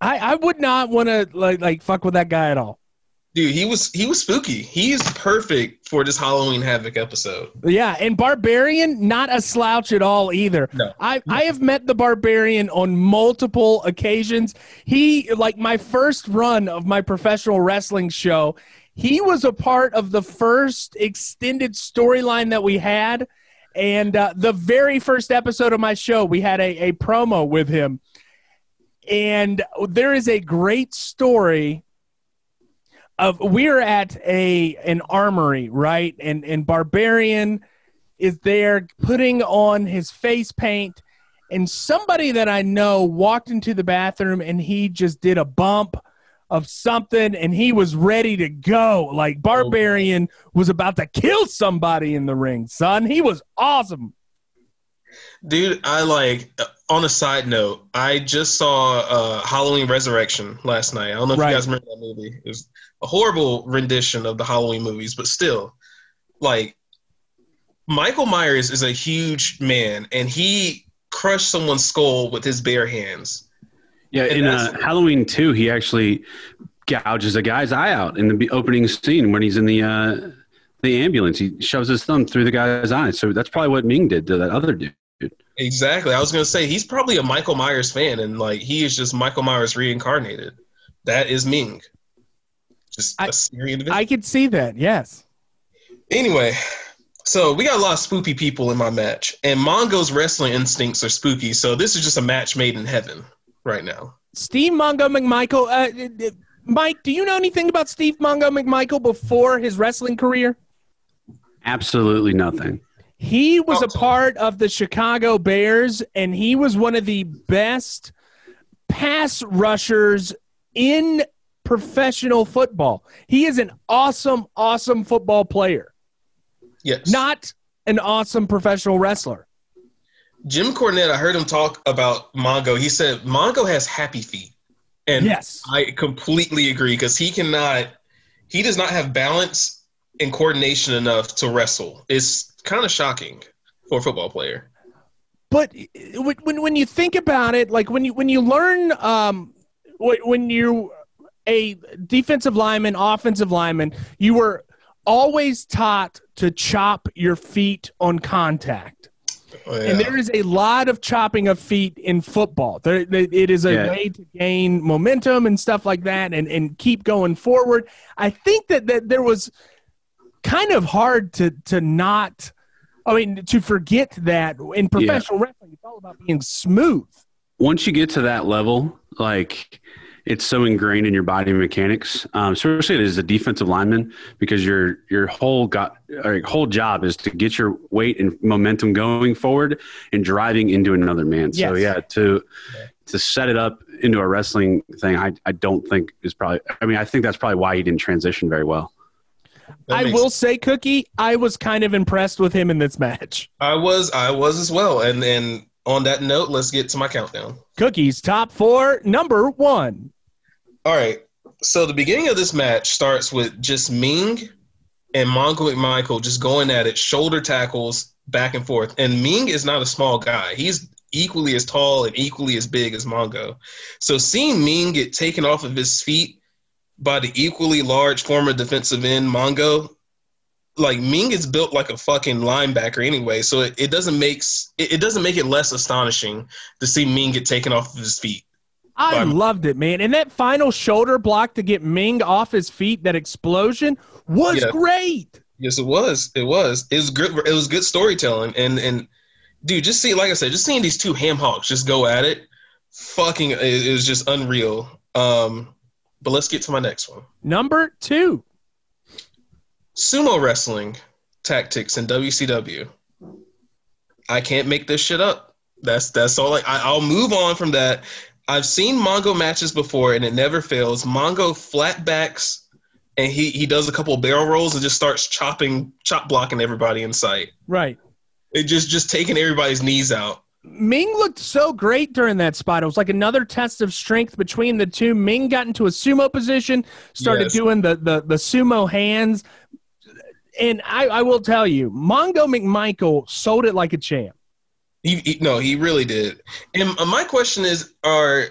I, I would not want to like like fuck with that guy at all. Dude, he was he was spooky. He's perfect for this Halloween Havoc episode. Yeah, and Barbarian, not a slouch at all either. No. I, I have met the Barbarian on multiple occasions. He, like my first run of my professional wrestling show, he was a part of the first extended storyline that we had. And uh, the very first episode of my show, we had a, a promo with him. And there is a great story of we're at a an armory, right? And and Barbarian is there putting on his face paint and somebody that I know walked into the bathroom and he just did a bump of something and he was ready to go. Like oh, Barbarian was about to kill somebody in the ring, son. He was awesome. Dude, I like on a side note, I just saw uh Halloween Resurrection last night. I don't know if Right. you guys remember that movie. It was a horrible rendition of the Halloween movies, but still, like Michael Myers is a huge man and he crushed someone's skull with his bare hands. Yeah, And in uh, Halloween 2, he actually gouges a guy's eye out in the opening scene when he's in the uh, the ambulance. He shoves his thumb through the guy's eye. So that's probably what Ming did to that other dude. Exactly. I was gonna say he's probably a Michael Myers fan, and like he is just Michael Myers reincarnated. That is Ming. Just I- a scary individual. I could see that. Yes. anyway, so we got a lot of spooky people in my match, and Mongo's wrestling instincts are spooky. So this is just a match made in heaven right now. Steve Mongo McMichael. Uh, Mike, do you know anything about Steve Mongo McMichael before his wrestling career? Absolutely nothing. He was a Oh. part of the Chicago Bears, and he was one of the best pass rushers in professional football. He is an awesome, awesome football player, Yes. not an awesome professional wrestler. Jim Cornette. I heard him talk about Mongo. He said Mongo has happy feet, and Yes. I completely agree because he cannot. He does not have balance and coordination enough to wrestle. It's kind of shocking for a football player. but when when- when you think about it, like when you when you learn um when you're a defensive lineman, offensive lineman, you were always taught to chop your feet on contact. Oh, And there is a lot of chopping of feet in football. There, it is a Yeah. way to gain momentum and stuff like that and, and keep going forward. I think that, that there was kind of hard to, to not, I mean, to forget that in professional wrestling, it's all about being smooth. Once you get to that level, like it's so ingrained in your body mechanics, um, especially as a defensive lineman, because your your whole got or whole job is to get your weight and momentum going forward and driving into another man. So yeah, to to set it up into a wrestling thing, I I don't think is probably. I mean, I think that's probably why he didn't transition very well. I will say, Cookie, I was kind of impressed with him in this match. I was I was as well. And and on that note, let's get to my countdown. Cookie's top four, number one. All right. So the beginning of this match starts with just Ming and Mongo McMichael just going at it, shoulder tackles back and forth. And Ming is not a small guy. He's equally as tall and equally as big as Mongo. So seeing Ming get taken off of his feet by the equally large former defensive end Mongo, like Ming is built like a fucking linebacker anyway. So it, it doesn't make s- it, it doesn't make it less astonishing to see Ming get taken off of his feet. I loved it, man. And that final shoulder block to get Ming off his feet, that explosion was Yeah. great. Yes, it was. It was. It was good. It was good storytelling, and and dude, just see, like I said, just seeing these two ham hocks just go at it, fucking, it, it was just unreal. Um, but let's get to my next one: Number two. sumo wrestling tactics in WCW. I can't make this shit up. That's that's all. I, I I'll move on from that. I've seen Mongo matches before, and it never fails. Mongo flat backs, and he he does a couple barrel rolls and just starts chopping, chop blocking everybody in sight. Right. It just just taking everybody's knees out. Ming looked so great during that spot. It was like another test of strength between the two. Ming got into a sumo position, started Yes. doing the, the the sumo hands. And I, I will tell you, Mongo McMichael sold it like a champ. He, he no, he really did. And my question is: Are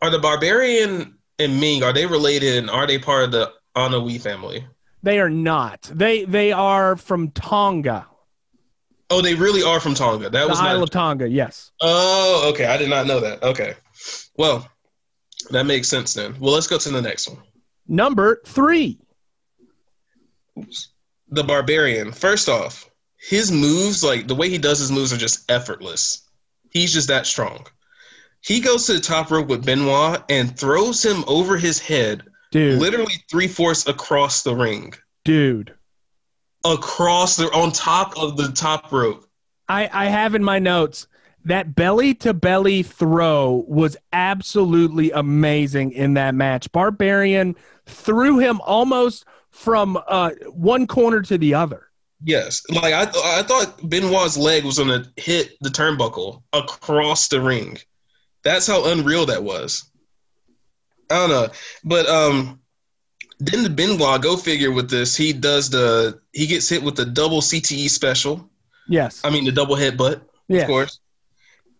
are the barbarian and Ming are they related, and are they part of the Anoa'i family? They are not. They they are from Tonga, Oh, they really are from Tonga. That the was Isle not. of Tonga. Yes. Oh, okay. I did not know that. Okay. Well, that makes sense then. Well, let's go to the next one. Number three. The barbarian. First off, his moves, like the way he does his moves, are just effortless. He's just that strong. He goes to the top rope with Benoit and throws him over his head, Dude, literally three fourths across the ring, dude. Across the on top of the top rope. I, I have in my notes that belly to belly throw was absolutely amazing in that match. Barbarian threw him almost from uh, one corner to the other. Yes, like I, I thought Benoit's leg was gonna hit the turnbuckle across the ring. That's how unreal that was. I don't know, but um, then the Benoit go figure with this. He does the he gets hit with the double CTE special. Yes. I mean the double headbutt, yes. of course.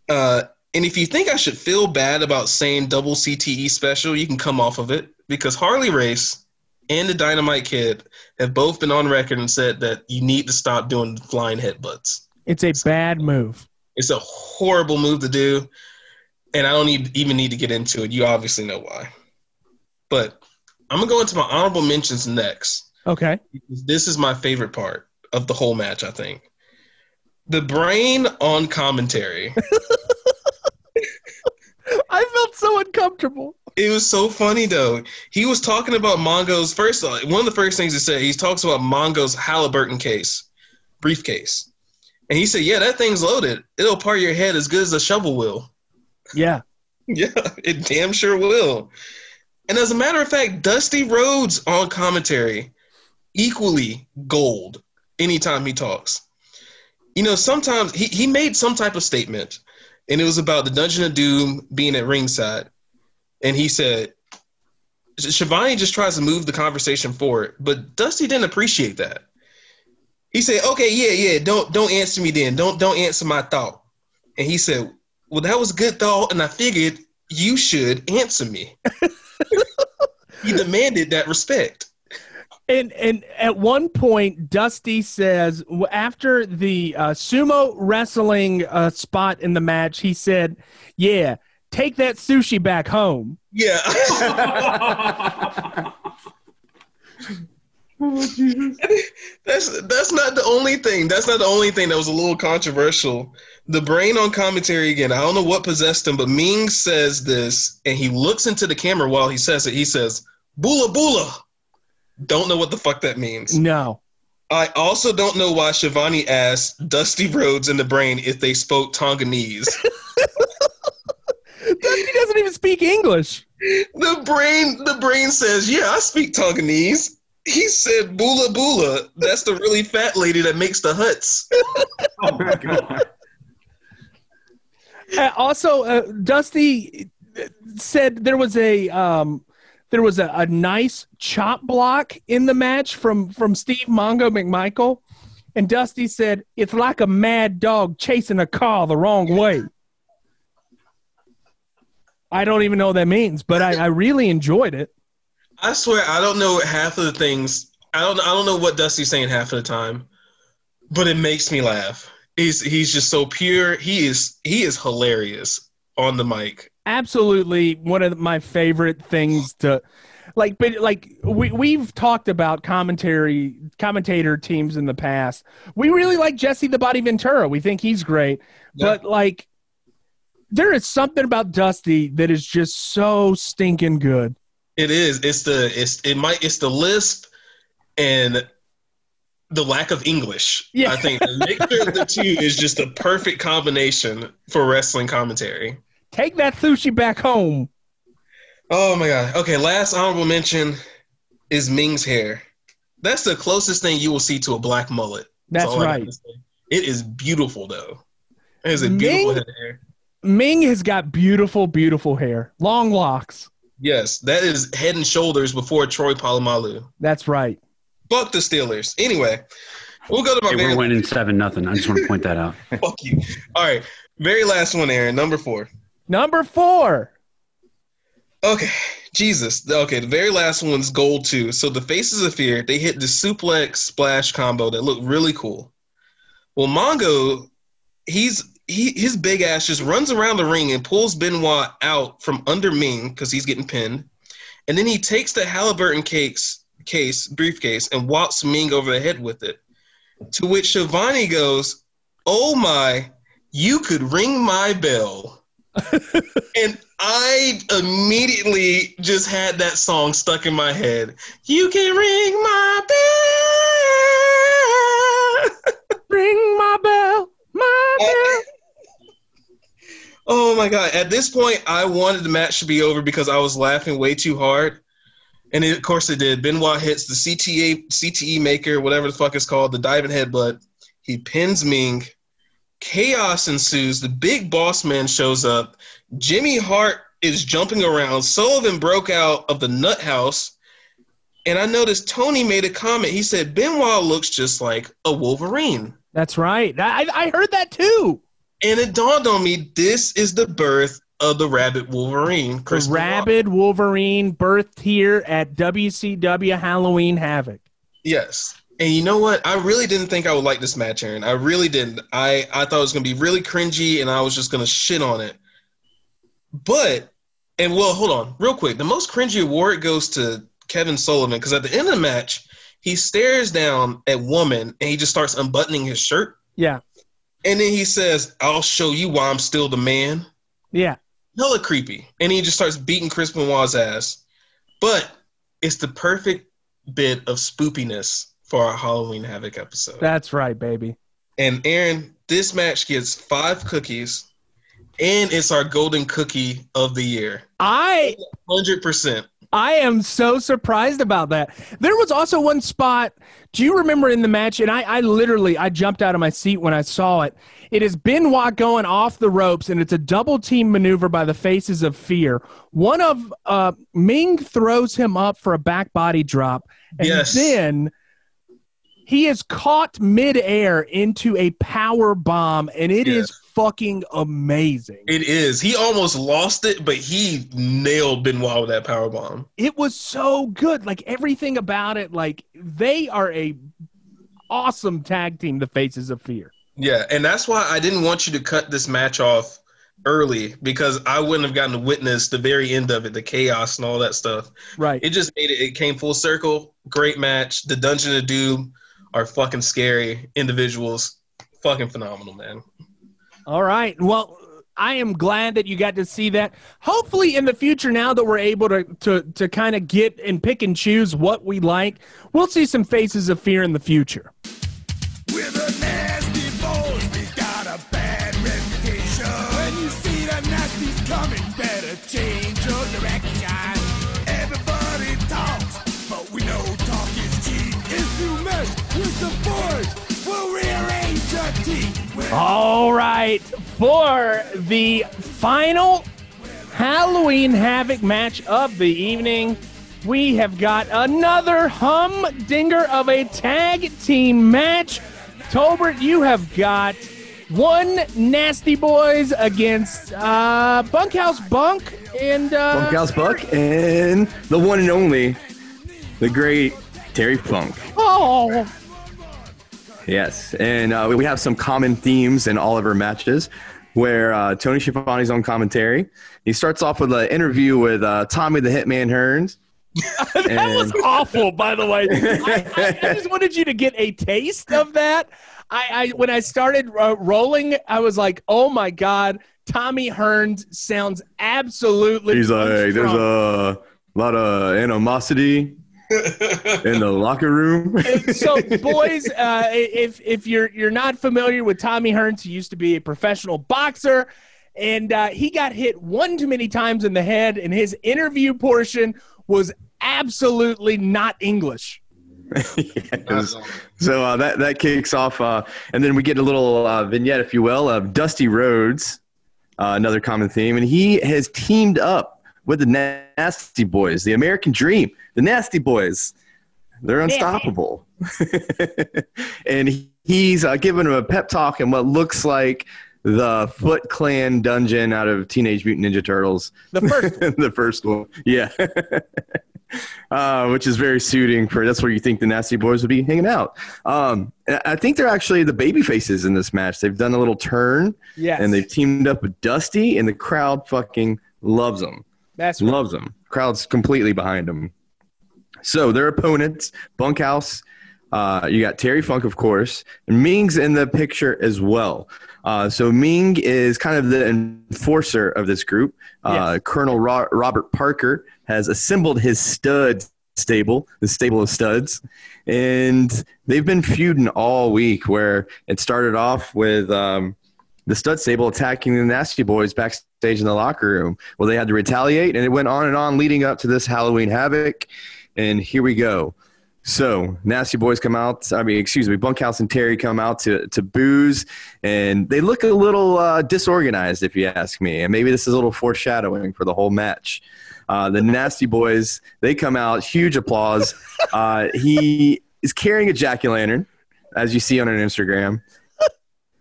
Uh, and if you think I should feel bad about saying double CTE special, you can come off of it because Harley Race and the Dynamite Kid have both been on record and said that you need to stop doing flying headbutts. It's a bad move. It's a horrible move to do, and I don't need, even need to get into it. You obviously know why. But I'm gonna go into my honorable mentions next. Okay. This is my favorite part of the whole match. I think the brain on commentary. I felt so uncomfortable. It was so funny though. He was talking about Mongo's first. Uh, one of the first things he said, he talks about Mongo's Halliburton case, briefcase, and he said, "Yeah, that thing's loaded. It'll part your head as good as a shovel will." Yeah. Yeah, it damn sure will. And as a matter of fact, Dusty Rhodes on commentary, equally gold anytime he talks. You know, sometimes he, he made some type of statement, and it was about the Dungeon of Doom being at ringside. And he said, Schiavone just tries to move the conversation forward, but Dusty didn't appreciate that. He said, "Okay, yeah, yeah, don't don't answer me then. Don't don't answer my thought." And he said, "Well, that was a good thought, and I figured you should answer me." he demanded that respect. And and at one point, Dusty says after the uh, sumo wrestling uh, spot in the match, he said, "Yeah, take that sushi back home." Yeah. Oh, that's that's not the only thing. That's not the only thing that was a little controversial. The brain on commentary again. I don't know what possessed him, but Ming says this, and he looks into the camera while he says it. He says, "Bula bula." Don't know what the fuck that means. No. I also don't know why Schiavone asked Dusty Rhodes and the Brain if they spoke Tonganese. Dusty doesn't even speak English. the brain, the brain says, "Yeah, I speak Tonganese." He said, "Bula bula." That's the really fat lady that makes the huts. Oh my god. Uh, also, uh, Dusty said there was a um, There was a, a nice chop block in the match from from Steve Mongo McMichael, and Dusty said it's like a mad dog chasing a car the wrong way. I don't even know what that means, but I, I really enjoyed it. I swear I don't know half of the things. I don't. I don't know what Dusty's saying half of the time, but it makes me laugh. He's he's just so pure. He is he is hilarious on the mic. absolutely one of my favorite things to like but like we we've talked about commentary commentator teams in the past. We really like Jesse the Body Ventura. We think he's great. Yeah. But like there is something about Dusty that is just so stinking good. It is. It's the it's it might it's the lisp and the lack of English. Yeah. I think the mixture of the two is just a perfect combination for wrestling commentary. Take that sushi back home. Oh my god. Okay, last honorable mention is Ming's hair. That's the closest thing you will see to a black mullet. That's That's right. It is beautiful though. It is a beautiful Ming- hair. Ming has got beautiful, beautiful hair. Long locks. Yes, that is head and shoulders before Troy Polamalu. That's right. Fuck the Steelers. Anyway, we'll go to my Hey, very we're winning seven nothing. I just want to point that out. fuck you. All right, very last one, Aaron. Number four. Number four. Okay, Jesus. Okay, the very last one's gold too. So the Faces of Fear, they hit the suplex splash combo that looked really cool. Well, Mongo, he's he his big ass just runs around the ring and pulls Benoit out from under Ming because he's getting pinned, and then he takes the Halliburton case case briefcase and walks Ming over the head with it. To which Schiavone goes, "Oh my, you could ring my bell." and I immediately just had that song stuck in my head. You can ring my bell. Ring my bell. My bell. Oh my god! At this point, I wanted the match to be over because I was laughing way too hard, and it, of course it did. Benoit hits the CTA CTE maker, whatever the fuck it's called, the diving headbutt. He pins Ming. Chaos ensues. The big boss man shows up. Jimmy Hart is jumping around. Sullivan broke out of the nut house. And I noticed Tony made a comment. He said Benoit looks just like a Wolverine. That's right. I, I heard that too. And it dawned on me this is the birth of the Rabid Wolverine. Chris the rabid Wolverine birthed here at WCW Halloween Havoc. Yes. And you know what? I really didn't think I would like this match, Aaron. I really didn't. I, I thought it was going to be really cringy and I was just going to shit on it. But, and well, hold on, real quick. The most cringy award goes to Kevin Sullivan because at the end of the match, he stares down at woman and he just starts unbuttoning his shirt. Yeah. And then he says, I'll show you why I'm still the man. Yeah. Hella creepy. And he just starts beating Chris Benoit's ass. But it's the perfect bit of spoopiness for our Halloween Havoc episode. That's right, baby. And Aaron, this match gets five cookies, and it's our golden cookie of the year. I Hundred percent. I am so surprised about that. There was also one spot. Do you remember in the match? And I, I literally I jumped out of my seat when I saw it. It is Benoit going off the ropes, and it's a double team maneuver by the Faces of Fear. One of uh, Ming throws him up for a back body drop, and Yes. then he is caught midair into a power bomb, and it is Yes. Fucking amazing. It is. He almost lost it, but he nailed Benoit with that power bomb. it was so good like everything about it like they are a awesome tag team the faces of fear Yeah, and that's why I didn't want you to cut this match off early because I wouldn't have gotten to witness the very end of it, the chaos and all that stuff. right It just made it. It came full circle. Great match. The Dungeon of Doom are fucking scary individuals. Fucking phenomenal, man. All right. Well i am glad that you got to see that. Hopefully in the future now that we're able to to, to kind of get and pick and choose what we like we'll see some faces of fear in the future All right, for the final Halloween Havoc match of the evening, we have got another humdinger of a tag team match. Tolbert, you have got one Nasty Boys against uh, Bunkhouse Bunk and uh, Bunkhouse Buck and the one and only, the great Terry Funk. Oh, Yes, and uh, we have some common themes in all of our matches. Where uh, Tony Schiavone's on commentary, he starts off with an interview with uh, Tommy the Hitman Hearns. that was awful, by the way. I, I, I just wanted you to get a taste of that. I, I when I started uh, rolling, I was like, "Oh my god, Tommy Hearns sounds absolutely." He's like, "There's a lot of animosity in the locker room." so boys uh, if if you're you're not familiar with tommy hearns he used to be a professional boxer and uh, he got hit one too many times in the head and his interview portion was absolutely not english Yes. So uh, that that kicks off, uh, and then we get a little uh, vignette, if you will, of Dusty Rhodes, uh, another common theme, and he has teamed up with the Nasty Boys, the American Dream, the Nasty Boys. They're unstoppable, and he's uh, giving him a pep talk in what looks like the Foot Clan dungeon out of Teenage Mutant Ninja Turtles. the first one. the first one, yeah. uh, which is very suiting for that's where you think the Nasty Boys would be hanging out. Um, I think they're actually the baby faces in this match. They've done a little turn yes and they've teamed up with Dusty, and the crowd fucking loves them. That's right. Loves them. Crowd's completely behind them. So their opponents, Bunkhouse. Uh, you got Terry Funk, of course, and Ming's in the picture as well. Uh, so Ming is kind of the enforcer of this group. Uh, Colonel Ro- Robert Parker has assembled his stud stable, the stable of studs, and they've been feuding all week. Where it started off with um, the stud stable attacking the Nasty Boys backstage in the locker room. Well, they had to retaliate, and it went on and on leading up to this Halloween Havoc. And here we go. So Nasty Boys come out. I mean, excuse me, Bunkhouse and Terry come out to to boos, and they look a little uh, disorganized, if you ask me. And maybe this is a little foreshadowing for the whole match. Uh, the Nasty Boys they come out, huge applause. Uh, he is carrying a jack o' lantern, as you see on an Instagram,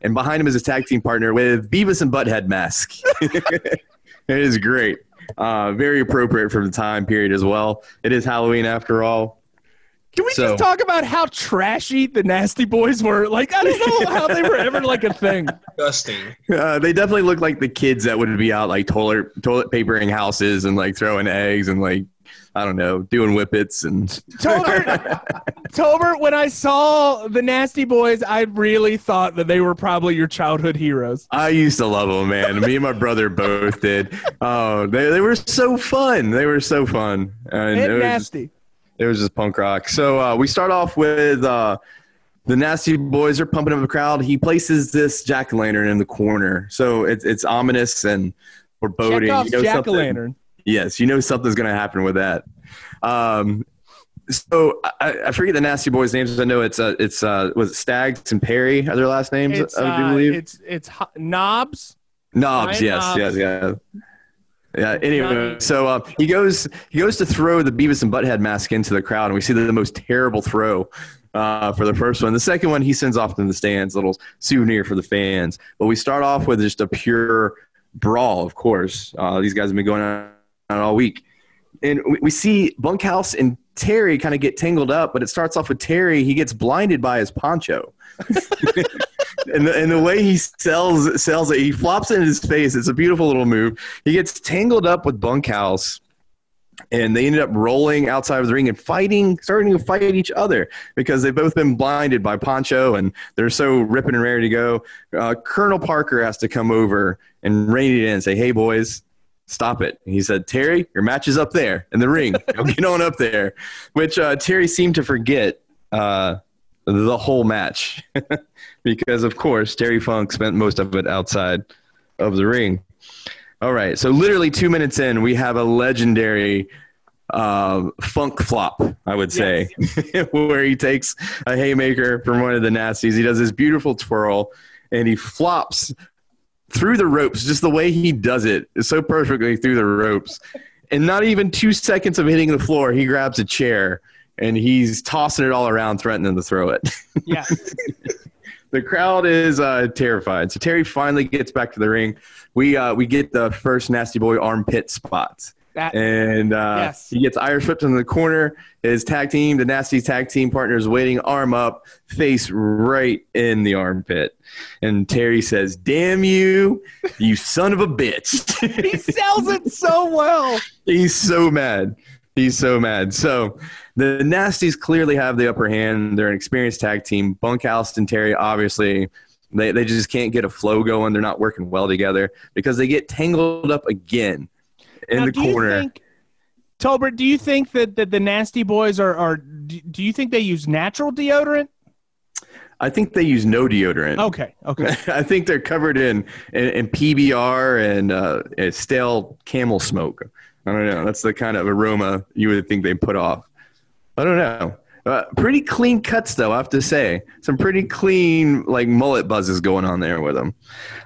and behind him is his tag team partner with Beavis and Butthead mask. it is great. Uh, very appropriate for the time period as well. It is Halloween after all. Can we So- just talk about how trashy the Nasty Boys were? Like, I don't know how they were ever like a thing. Disgusting. Uh, they definitely look like the kids that would be out like toilet toilet papering houses and like throwing eggs and like I don't know doing whippets and Tolbert, Tolbert, when I saw the Nasty Boys, I really thought that they were probably your childhood heroes. I used to love them, man. Me and my brother both did. Oh, they they were so fun. They were so fun, and, And it was just- nasty. It was just punk rock. So uh, we start off with uh, the Nasty Boys are pumping up the crowd. He places this jack o' lantern in the corner, so it's it's ominous and foreboding. Chekhov's You know jack o' lantern. Yes, you know something's going to happen with that. Um, so I, I forget the Nasty Boys' names. I know it's uh, it's uh, was it Stags and Perry are their last names. It's, I do uh, believe. it's it's ho- Knobbs. Knobbs, yes, Knobbs. yes, yeah. Yeah. Anyway, so uh, he goes he goes to throw the Beavis and Butthead mask into the crowd, and we see the, the most terrible throw uh, for the first one. The second one he sends off to the stands, little souvenir for the fans. But we start off with just a pure brawl. Of course, uh, these guys have been going on all week, and we, see Bunkhouse and Terry kind of get tangled up. But it starts off with Terry; he gets blinded by his poncho. and the, and the way he sells sells it, he flops it in his face. It's a beautiful little move. He gets tangled up with Bunkhouse, and they ended up rolling outside of the ring and fighting, starting to fight each other because they've both been blinded by Poncho, and they're so ripping and ready to go. Uh, Colonel Parker has to come over and rein it in and say, "Hey, boys." Stop it. He said, Terry, your match is up there in the ring. Get on up there. Which uh, Terry seemed to forget uh, the whole match because of course Terry Funk spent most of it outside of the ring. All right, so literally two minutes in, we have a legendary uh, funk flop, I would say, where he takes a haymaker from one of the nasties. He does this beautiful twirl, and he flops through the ropes. Just the way he does it is so perfectly through the ropes, and not even two seconds of hitting the floor, he grabs a chair and he's tossing it all around, threatening to throw it. Yeah. the crowd is uh, terrified. So Terry finally gets back to the ring. We uh, we get the first nasty boy armpit spots. That, And uh, Yes. he gets Irish whipped in the corner. His tag team, the nasty tag team partners, waiting, arm up, face right in the armpit. And Terry says, "Damn you, you son of a bitch!" he sells it so well. He's so mad. He's so mad. So the Nasties clearly have the upper hand. They're an experienced tag team. Bunkhouse and Terry, obviously, they, they just can't get a flow going. They're not working well together because they get tangled up again in Now, the corner. Think, Tolbert, do you think that, that the Nasty Boys are, are do, you think they use natural deodorant? I think they use no deodorant. Okay, okay. I think they're covered in, in, in PBR and uh, stale camel smoke. I don't know. That's the kind of aroma you would think they put off. I don't know. Uh, pretty clean cuts, though. I have to say, some pretty clean like mullet buzzes going on there with them.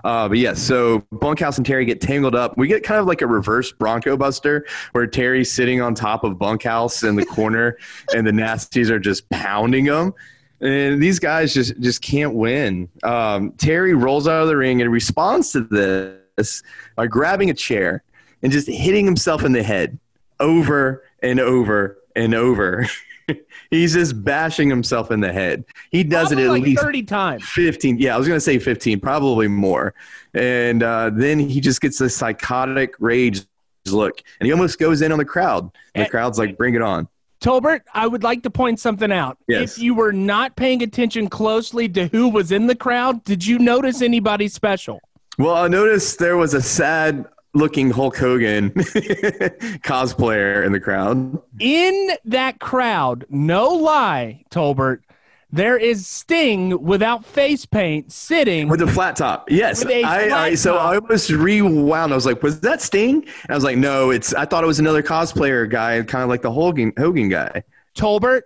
Uh, but yes, so Bunkhouse and Terry get tangled up. We get kind of like a reverse Bronco Buster, where Terry's sitting on top of Bunkhouse in the corner, and the Nasties are just pounding him. And these guys just just can't win. Um, Terry rolls out of the ring and responds to this by grabbing a chair and just hitting himself in the head over and over and over. He's just bashing himself in the head. He does Probably it at like least 30 times. 15 yeah i was going to say 15 probably more and uh, then he just gets this psychotic rage look and he almost goes in on the crowd and the crowd's like bring it on Tolbert, I would like to point something out. Yes. If you were not paying attention closely to who was in the crowd, did you notice anybody special? well i noticed there was a sad looking hulk hogan cosplayer in the crowd. In that crowd, no lie, Tolbert, there is Sting without face paint sitting. with a flat top. Yes a I, I flat so i almost rewound. I was like was that sting? And i was like no it's i thought it was another cosplayer guy kind of like the hogan hogan guy. Tolbert,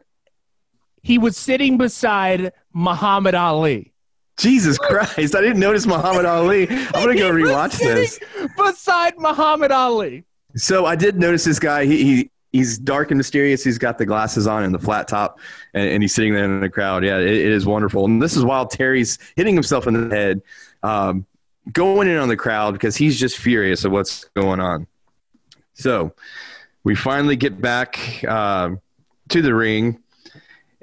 he was sitting beside Muhammad Ali. Jesus christ i didn't notice muhammad ali i'm gonna go rewatch this sitting Beside Muhammad Ali. So I did notice this guy. He, he he's dark and mysterious. He's got the glasses on and the flat top, and, and he's sitting there in the crowd. Yeah, it, it is wonderful. And this is while Terry's hitting himself in the head, um, going in on the crowd because he's just furious of what's going on. So we finally get back um, to the ring,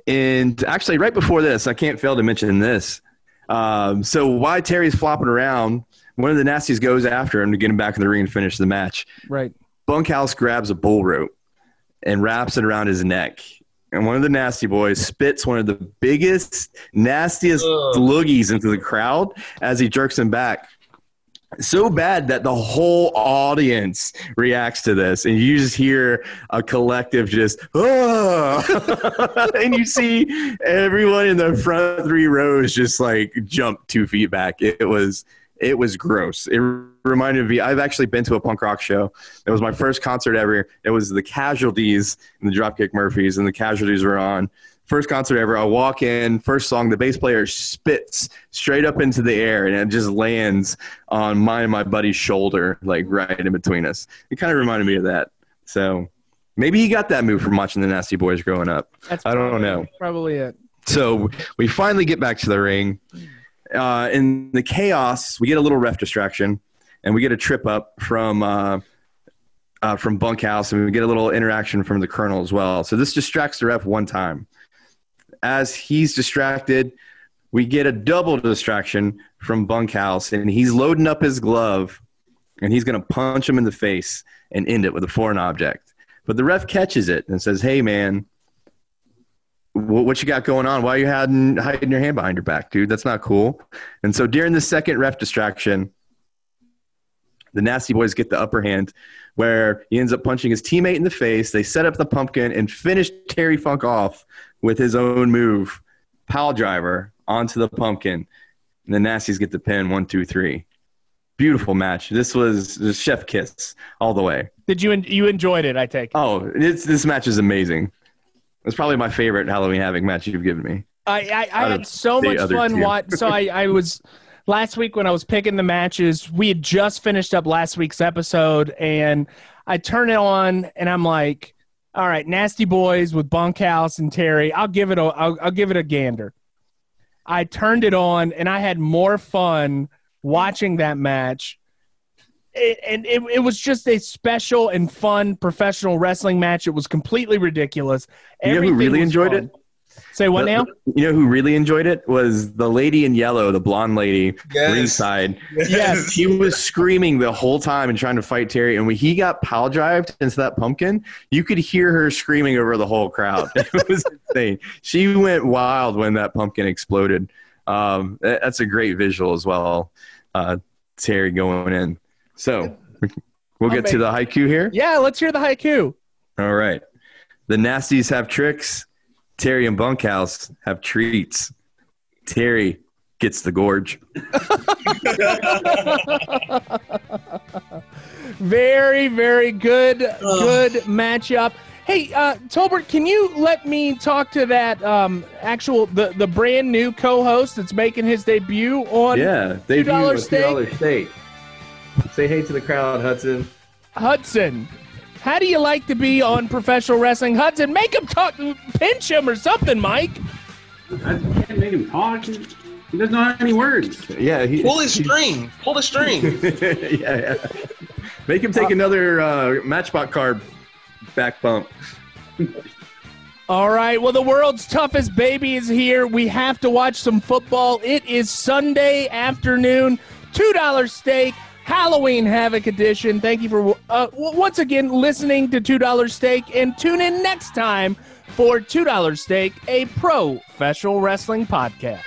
and actually, right before this, I can't fail to mention this. Um, so while Terry's flopping around, one of the nasties goes after him to get him back in the ring and finish the match. Right. Bunkhouse grabs a bull rope and wraps it around his neck. And one of the nasty boys spits one of the biggest, nastiest Ugh. loogies into the crowd as he jerks him back. So bad that the whole audience reacts to this, and you just hear a collective just, oh! and you see everyone in the front three rows just like jump two feet back. It was it was gross. It reminded me. I've actually been to a punk rock show. It was my first concert ever. It was the Casualties and the Dropkick Murphys, and the Casualties were on. First concert ever. I walk in, first song, the bass player spits straight up into the air, and it just lands on my and my buddy's shoulder, like right in between us. It kind of reminded me of that. So maybe he got that move from watching the Nasty Boys growing up. That's I don't probably- know. Probably it. So we finally get back to the ring. Uh, in the chaos, we get a little ref distraction, and we get a trip up from uh, uh, from bunkhouse, and we get a little interaction from the colonel as well. So this distracts the ref one time. As he's distracted, we get a double distraction from bunkhouse, and he's loading up his glove, and he's going to punch him in the face and end it with a foreign object. But the ref catches it and says, "Hey, man." What, what you got going on? Why are you hiding, hiding your hand behind your back, dude? That's not cool. And so during the second ref distraction, the Nasty Boys get the upper hand where he ends up punching his teammate in the face. They set up the pumpkin and finish Terry Funk off with his own move, pile driver onto the pumpkin. And the Nasties get the pin one, two, three. Beautiful match. This was the chef kiss all the way. Did you you enjoyed it? I take. it. Oh, it's, this match is amazing. It's probably my favorite Halloween Havoc match you've given me. I I, I had so much fun. Watch. So I I was last week when I was picking the matches, we had just finished up last week's episode, and I turn it on, and I'm like, "All right, Nasty Boys with Bunkhouse and Terry. I'll give it a, I'll, I'll give it a gander." I turned it on, and I had more fun watching that match. It, and it, it was just a special and fun professional wrestling match. It was completely ridiculous. You know who really enjoyed fun. it? Say what The- now? You know who really enjoyed it was the lady in yellow, the blonde lady, Yes. ringside. Yes. He was screaming the whole time and trying to fight Terry. And when he got pile drived into that pumpkin, you could hear her screaming over the whole crowd. It was insane. She went wild when that pumpkin exploded. Um, that- that's a great visual as well. Uh, Terry going in. So we'll get to the haiku here. Yeah, let's hear the haiku. All right. The nasties have tricks. Terry and Bunkhouse have treats. Terry gets the gorge. Very, very good, good matchup. Hey, uh, Tolbert, can you let me talk to that um, actual the the brand new co-host that's making his debut on Yeah, $2 $2 steak? Steak. Say hey to the crowd, Hudson. Hudson? How do you like to be on professional wrestling, Hudson? Make him talk, pinch him or something, Mike. I can't make him talk. He doesn't know any words. Yeah, he, Pull his string. Pull the string. yeah, yeah. Make him take another uh, Matchbox card back bump. All right. Well, the world's toughest baby is here. We have to watch some football. It is Sunday afternoon. $2 steak, Halloween Havoc edition. Thank you for uh, once again listening to $2 steak and tune in next time for $2 steak, a professional wrestling podcast.